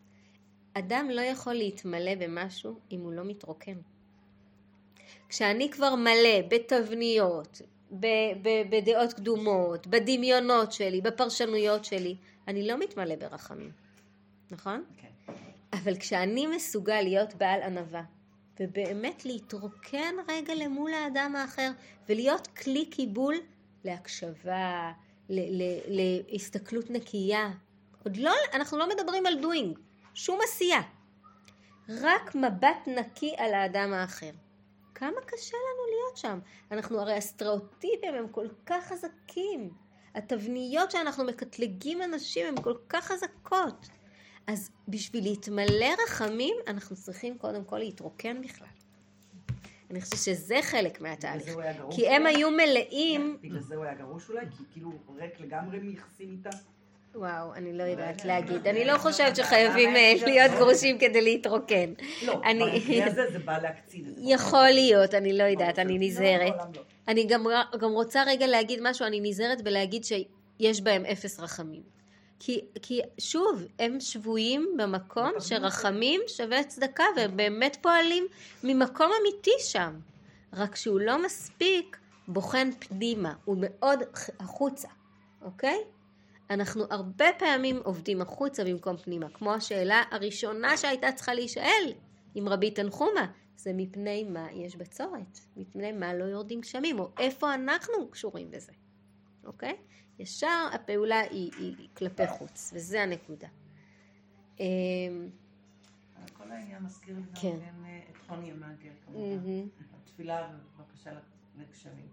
S1: אדם לא יכול להתמלא במשהו אם הוא לא מתרוקן. כשאני כבר מלא בתבניות, בדעות קדומות, בדמיונות שלי, בפרשנויות שלי, אני לא מתמלא ברחמים, נכון?
S2: כן.
S1: אבל כשאני מסוגל להיות בעל ענווה, ובאמת להתרוקן רגע למול האדם האחר, ולהיות כלי קיבול להקשבה, ל- ל- להסתכלות נקייה. עוד לא, אנחנו לא מדברים על doing, שום עשייה. רק מבט נקי על האדם האחר. כמה קשה לנו להיות שם. אנחנו הרי הסטריאוטיפים הם כל כך חזקים. התבניות שאנחנו מקטלגים אנשים הן כל כך חזקות. אז בשביל להתמלא רחמים, אנחנו צריכים קודם כל להתרוקן בכלל. אני חושבת שזה חלק מהתהליך. כי הם? היו מלאים,
S2: בגלל זה הוא היה גרוש אולי? כי כאילו ריק לגמרי מיחסים איתה?
S1: וואו, אני לא יודעת
S3: יודעת.
S1: להגיד. אני לא חושבת שחייבים אה, להיות גרושים כדי להתרוקן.
S2: לא, במקרה הזה זה בא להקצין את זה.
S1: יכול להיות, אני לא יודעת, אני
S2: לא,
S1: נזהרת.
S2: לא.
S1: אני גם, גם רוצה רגע להגיד משהו, אני נזהרת בלהגיד שיש בהם אפס רחמים. כי, כי שוב, הם שבויים במקום שרחמים שווה צדקה, והם באמת פועלים ממקום אמיתי שם. רק שהוא לא מספיק בוחן פנימה, הוא מאוד החוצה, אוקיי? אנחנו הרבה פעמים עובדים החוצה במקום פנימה, כמו השאלה הראשונה שהייתה צריכה להישאל עם רבי תנחומה, זה מפני מה יש בצורת, מפני מה לא יורדים גשמים, או איפה אנחנו קשורים בזה, אוקיי? ישר הפעולה היא, היא, היא כלפי חוץ, וזה הנקודה. אמ,
S3: כל העניין מזכיר לי גם
S1: כן.
S3: את חוני המעגל כמובן. התפילה ובקשה לגשמים.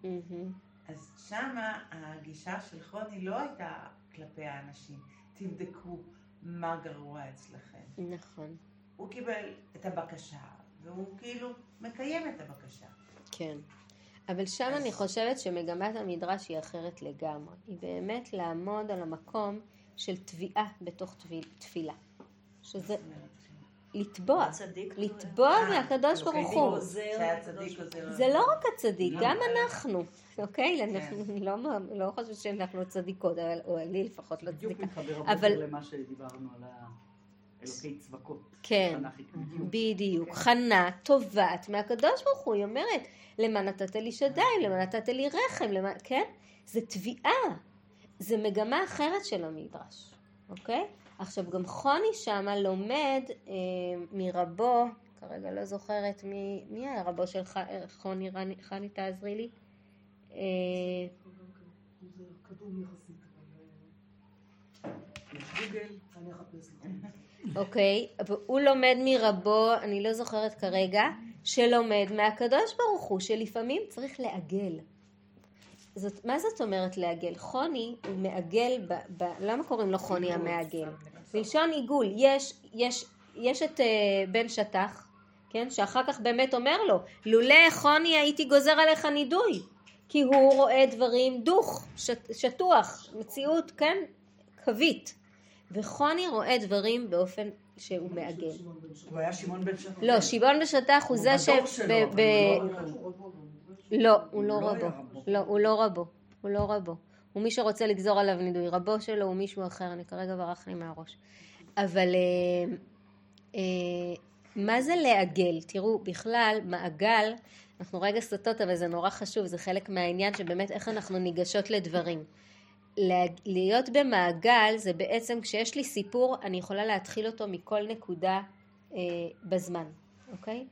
S3: אז שמה הגישה של חוני לא הייתה כלפי האנשים. תבדקו מה גרוע אצלכם.
S1: נכון,
S3: הוא קיבל את הבקשה, והוא כאילו מקיים את הבקשה.
S1: כן. אבל שם אני חושבת שמגמת המדרש היא אחרת לגמרי. היא באמת לעמוד על המקום של תביעה בתוך תביל- תפילה. שזה לתבוע, לתבוע מהקדוש ברוך הוא.
S3: עוזר.
S1: זה לא רק הצדיק,
S3: לא,
S1: גם אנחנו, אוקיי? אנחנו לא לא חושבת שאנחנו צדיקות, אבל- או אני לפחות לא
S2: בדיוק
S1: צדיקה.
S2: מתחבר
S1: אבל-
S2: הבוקר למה שדיברנו על האלוקי צבקות.
S1: כן,
S2: תנ"כית, בדיוק.
S1: בדיוק. חנה תובעת מהקדוש ברוך הוא, היא אומרת, למה נתת לי שדיים, למה נתת לי רחם, למה, כן? זה תביעה, זה מגמה אחרת של המדרש, אוקיי? עכשיו גם חוני שמה לומד אה, מרבו, כרגע לא זוכרת מי, מי היה רבו של ח, חוני, חני תעזרי לי? אוקיי, והוא לומד מרבו, אני לא זוכרת כרגע, שלומד מהקדוש ברוך הוא, שלפעמים צריך לעגל. זאת, מה זאת אומרת לעגל? חוני הוא מעגל, ב, ב, למה קוראים לו חוני המעגל? מלשון עיגול. יש, יש, יש את uh, בן שטח, כן, שאחר כך באמת אומר לו, לולא חוני הייתי גוזר עליך נידוי, כי הוא רואה דברים דוך, שט, שטוח, מציאות, כן, קווית. וחוני רואה דברים באופן שהוא מעגל.
S2: הוא היה שמעון בן שטח.
S1: לא, שמעון בשטח הוא זה ש... לא, הוא לא
S2: הוא לא
S1: רבו.
S2: רבו.
S1: לא, הוא לא רבו. הוא לא רבו. הוא מי שרוצה לגזור עליו נידוי. רבו שלו הוא מישהו אחר, אני כרגע ברח לי מהראש. אבל אה, אה, מה זה לעגל? תראו, בכלל, מעגל, אנחנו רגע סוטות, אבל זה נורא חשוב, זה חלק מהעניין שבאמת איך אנחנו ניגשות לדברים. להיות במעגל זה בעצם כשיש לי סיפור אני יכולה להתחיל אותו מכל נקודה אה, בזמן, אוקיי?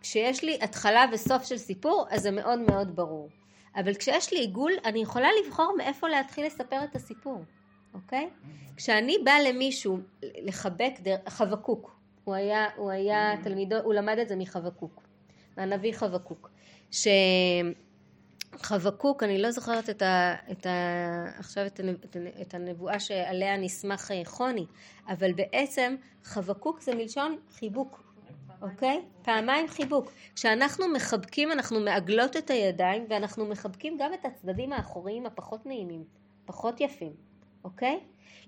S1: כשיש לי התחלה וסוף של סיפור אז זה מאוד מאוד ברור. אבל כשיש לי עיגול אני יכולה לבחור מאיפה להתחיל לספר את הסיפור, אוקיי? כשאני באה למישהו לחבק, דר... חבקוק, הוא היה, הוא היה תלמידו, הוא למד את זה מחבקוק, מהנביא חבקוק, שחבקוק, אני לא זוכרת את ה, את ה, עכשיו את, הנב, את הנבואה שעליה נסמך אה, חוני, אבל בעצם חבקוק זה מלשון חיבוק, אוקיי? פעמיים חיבוק. כשאנחנו מחבקים אנחנו מעגלות את הידיים ואנחנו מחבקים גם את הצדדים האחוריים הפחות נעימים, פחות יפים, אוקיי?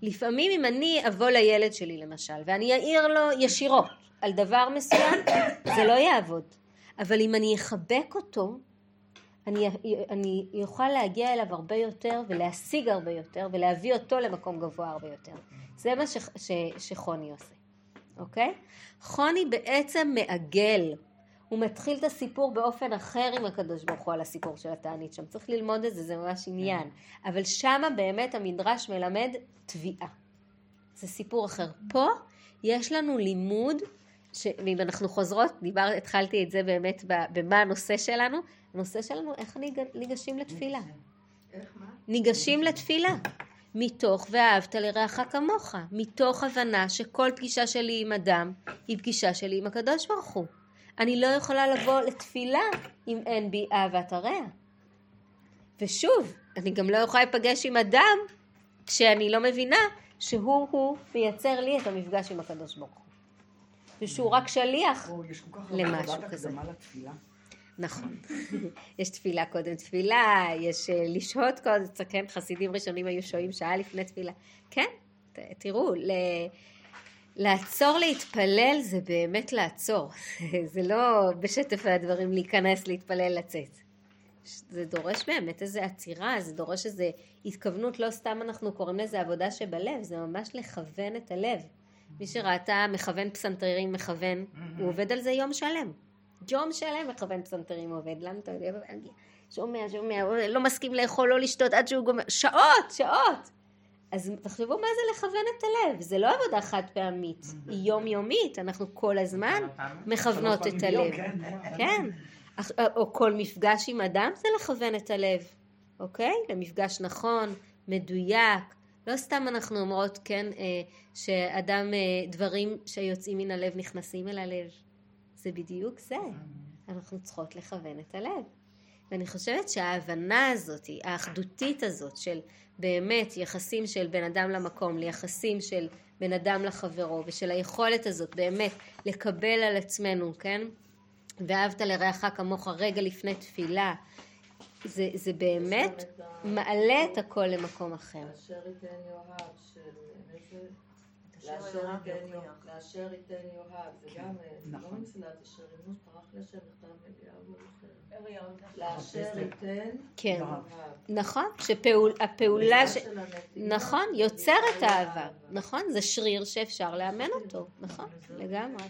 S1: לפעמים אם אני אבוא לילד שלי למשל ואני אעיר לו ישירות על דבר מסוים [coughs] זה לא יעבוד. אבל אם אני אחבק אותו אני, אני אוכל להגיע אליו הרבה יותר ולהשיג הרבה יותר ולהביא אותו למקום גבוה הרבה יותר. זה מה ש, ש, שחוני עושה. אוקיי? חוני בעצם מעגל. הוא מתחיל את הסיפור באופן אחר עם הקדוש ברוך הוא על הסיפור של התענית שם. צריך ללמוד את זה, זה ממש עניין. אבל שמה באמת המדרש מלמד תביעה. זה סיפור אחר. פה יש לנו לימוד, ש... ואם אנחנו חוזרות, דיבר, התחלתי את זה באמת במה הנושא שלנו. הנושא שלנו, איך ניגשים לתפילה. איך מה? ניגשים לתפילה. מתוך ואהבת לרעך כמוך, מתוך הבנה שכל פגישה שלי עם אדם היא פגישה שלי עם הקדוש ברוך הוא. אני לא יכולה לבוא לתפילה אם אין בי אהבת הרע. ושוב, אני גם לא יכולה להיפגש עם אדם כשאני לא מבינה שהוא הוא מייצר לי את המפגש עם הקדוש ברוך הוא. ושהוא רק שליח למשהו כזה. נכון. [laughs] יש תפילה קודם תפילה, יש אה, לשהות קודם, כן, חסידים ראשונים היו שוהים שעה לפני תפילה. כן, תראו, ל... לעצור להתפלל זה באמת לעצור. [laughs] זה לא בשטף הדברים להיכנס, להתפלל, לצאת. זה דורש באמת איזו עצירה, זה דורש איזו התכוונות, לא סתם אנחנו קוראים לזה עבודה שבלב, זה ממש לכוון את הלב. מי שראתה מכוון פסנתרים מכוון, הוא עובד על זה יום שלם. יום שלם מכוון פסנתרים עובד, למה אתה יודע? שומע, שומע, לא מסכים לאכול, לא לשתות עד שהוא גומר, שעות, שעות. אז תחשבו מה זה לכוון את הלב, זה לא עבודה חד פעמית, היא יומיומית, אנחנו כל הזמן מכוונות את הלב. כן. כן, או כל מפגש עם אדם זה לכוון את הלב, אוקיי? למפגש נכון, מדויק, לא סתם אנחנו אומרות, כן, אה, שאדם, אה, דברים שיוצאים מן הלב נכנסים אל הלב. זה בדיוק זה. אנחנו צריכות לכוון את הלב. ואני חושבת שההבנה הזאת, האחדותית הזאת של באמת יחסים של בן אדם למקום, ליחסים של בן אדם לחברו, ושל היכולת הזאת באמת לקבל על עצמנו, כן? ואהבת לרעך כמוך רגע לפני תפילה, זה, זה באמת מעלה את הכל למקום אחר. יאהב. לאשר ייתן יאהב, זה גם, לא נכון. מסילת אשר ימוש, פרח לשם נכתב אליהו לאשר ייתן כן, נכון, שהפעולה, נכון, יוצרת אהבה, נכון, זה שריר שאפשר לאמן אותו, נכון, לגמרי,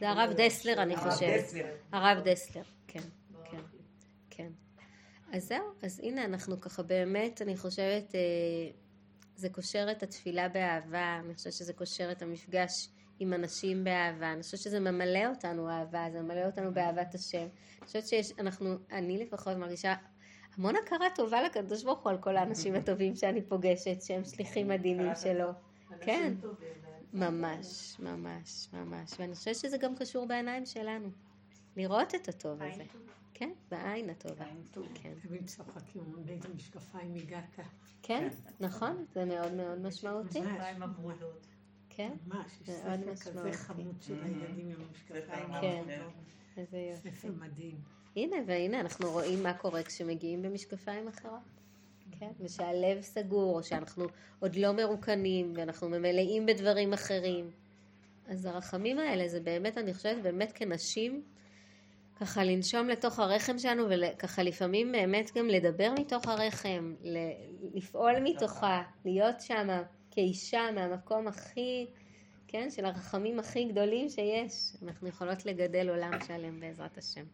S1: זה הרב דסלר אני חושבת, הרב דסלר, כן, כן, כן, אז זהו, אז הנה אנחנו ככה באמת, אני חושבת, אה, זה קושר את התפילה באהבה, אני חושבת שזה קושר את המפגש עם אנשים באהבה, אני חושבת שזה ממלא אותנו אהבה, זה ממלא אותנו באהבת השם. אני חושבת שיש, אנחנו, אני לפחות מרגישה המון הכרה טובה לקדוש ברוך הוא על כל האנשים הטובים שאני פוגשת, שהם שליחים מדהימים שלו. כן, ממש, ממש, ממש. ואני חושבת שזה גם קשור בעיניים שלנו, לראות את הטוב הזה. כן, בעין הטובה. כן.
S9: תמיד צוחקים, באיזה משקפיים הגעת.
S1: כן, נכון, זה מאוד מאוד משמעותי.
S3: משקפיים הברודות.
S1: כן,
S9: ממש, יש ספר כזה חמוד של הילדים עם המשקפיים.
S1: כן, איזה יופי.
S9: ספר מדהים.
S1: הנה, והנה, אנחנו רואים מה קורה כשמגיעים במשקפיים אחרות. כן, ושהלב סגור, או שאנחנו עוד לא מרוקנים, ואנחנו ממלאים בדברים אחרים. אז הרחמים האלה, זה באמת, אני חושבת, באמת כנשים, ככה לנשום לתוך הרחם שלנו, וככה לפעמים באמת גם לדבר מתוך הרחם, לפעול מתוכה, להיות שם כאישה מהמקום הכי, כן, של הרחמים הכי גדולים שיש. אנחנו יכולות לגדל עולם שלם בעזרת השם.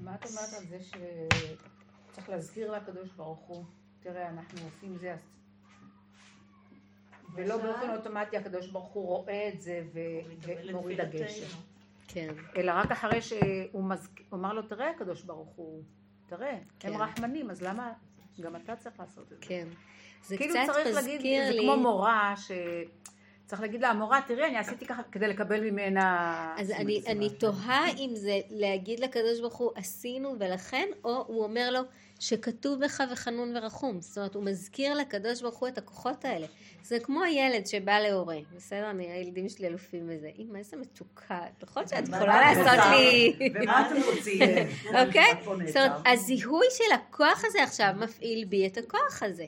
S6: מה את אומרת על זה שצריך להזכיר לקדוש ברוך הוא, תראה, אנחנו עושים זה, ולא באופן אוטומטי הקדוש ברוך הוא רואה את זה ומוריד הגשם.
S1: כן.
S6: אלא רק אחרי שהוא אמר לו, תראה הקדוש ברוך הוא, תראה, הם
S1: כן.
S6: רחמנים, אז למה גם אתה צריך לעשות את זה?
S1: כן. זה
S6: כאילו
S1: קצת
S6: צריך להגיד,
S1: מזכיר
S6: זה
S1: לי...
S6: כמו מורה ש... צריך להגיד לה, המורה, תראי, אני עשיתי ככה כדי לקבל ממנה...
S1: אז אני, אני תוהה אם זה להגיד לקדוש ברוך הוא עשינו ולכן, או הוא אומר לו שכתוב בך וחנון ורחום. זאת אומרת, הוא מזכיר לקדוש ברוך הוא את הכוחות האלה. זה כמו הילד שבא להורה, בסדר? אני, הילדים שלי אלופים בזה. אמא, איזה מתוקה. נכון שאת יכולה לעשות לי...
S2: ומה אתם רוצים? [laughs]
S1: אוקיי?
S2: את פה
S1: זאת. אומרת, הזיהוי של הכוח הזה עכשיו מפעיל בי את הכוח הזה.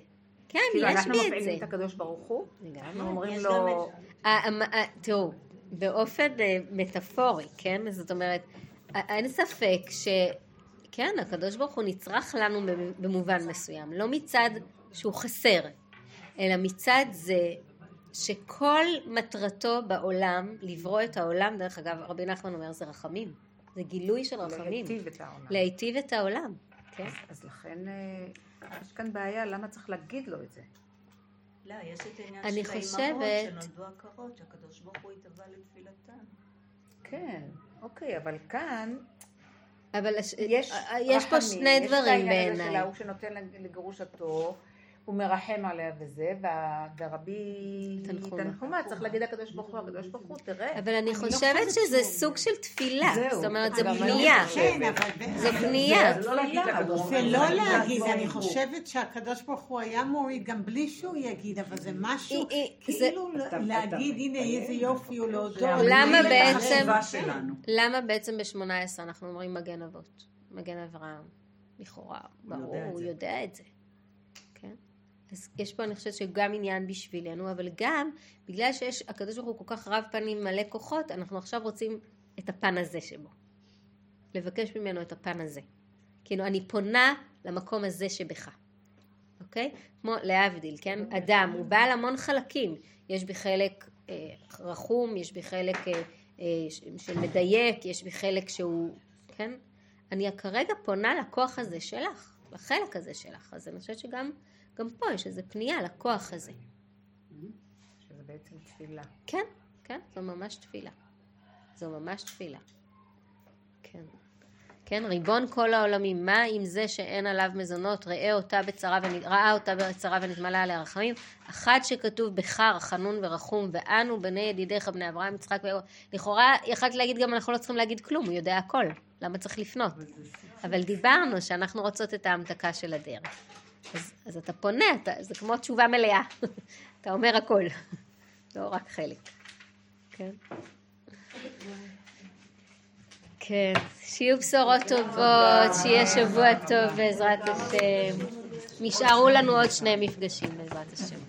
S1: כן,
S6: כאילו,
S1: יש
S6: אנחנו
S1: בי את
S6: מפעילים
S1: זה.
S6: את הקדוש ברוך הוא,
S1: לגמרי.
S6: אנחנו אומרים לו...
S3: את-
S1: תראו, באופן אה, מטאפורי, כן? זאת אומרת, אין ספק ש... כן, הקדוש ברוך הוא נצרך לנו במ- במובן מסוים, לא מצד שהוא חסר, אלא מצד זה שכל מטרתו בעולם, לברוא את העולם, דרך אגב, רבי נחמן אומר, זה רחמים. זה גילוי של רחמים.
S6: להיטיב את העולם.
S1: להיטיב את העולם, כן?
S6: אז לכן אה, יש כאן בעיה, למה צריך להגיד לו את זה?
S9: לא, יש את העניין
S1: אני
S9: של
S1: חושבת-
S9: האימהות שנולדו עקרות, שהקדוש ברוך הוא התהווה לתפילתן.
S6: כן, אוקיי, אבל כאן
S1: אבל
S6: יש
S1: יש פה שני
S6: יש את
S1: דברים
S6: העניין הזה של
S1: בעיניי.
S6: ההוא שנותן לגרושתו, הוא מרחם עליה וזה, והרבי
S1: תנחומה.
S6: צריך להגיד לקדוש ברוך הוא, הקדוש ברוך הוא, תראה.
S1: אבל אני
S9: לא
S1: חושבת שזה סוג של תפילה. זאת אומרת, זה פנייה.
S9: כן, אבל...
S1: זה פנייה.
S2: זה לא להגיד
S9: לא
S2: זה
S9: להגיד, אני. חושבת שהקדוש ברוך הוא היה מוריד גם בלי שהוא יגיד, אבל זה משהו, כאילו להגיד, הנה איזה יופי הוא להודות.
S1: למה בעצם-. למה בעצם ב-18 אנחנו אומרים מגן אבות? מגן אברהם, לכאורה,
S2: הוא
S1: ברור, הוא. יודע את זה. אז יש פה, אני חושבת שגם עניין בשבילנו, אבל גם בגלל שיש, הקדוש ברוך הוא כל כך רב פנים מלא כוחות, אנחנו עכשיו רוצים את הפן הזה שבו. לבקש ממנו את הפן הזה. כאילו, אני פונה למקום הזה שבך. אוקיי? כמו להבדיל, כן? אדם, הוא בעל המון חלקים. יש בי חלק אה, רחום, יש בי חלק אה, אה, ש- של מדייק, יש בי חלק שהוא, כן? אני כרגע פונה לכוח הזה שלך, לחלק הזה שלך. אז אני חושבת שגם גם פה יש איזו פנייה לכוח הזה.
S6: שזה בעצם תפילה.
S1: כן, כן, זו ממש תפילה. זו ממש תפילה. כן. כן, ריבון כל העולמים, מה עם זה שאין עליו מזונות, ראה אותה בצרה, ונ... ראה אותה בצרה ונתמלא עליה רחמים, אחד שכתוב בך חנון ורחום, ואנו בני ידידיך בני אברהם, יצחק ויעקב. לכאורה יכולת להגיד גם אנחנו לא צריכים להגיד כלום, הוא יודע הכל, למה צריך לפנות? אבל דיברנו שאנחנו רוצות את ההמתקה של הדרך. אז, אז אתה פונה, אתה, זה כמו תשובה מלאה, [laughs] אתה אומר הכל, [laughs] לא רק חלק. כן. כן, שיהיו בשורות טובות, שיהיה שבוע טוב בעזרת השם. נשארו לנו עוד שני מפגשים בעזרת השם.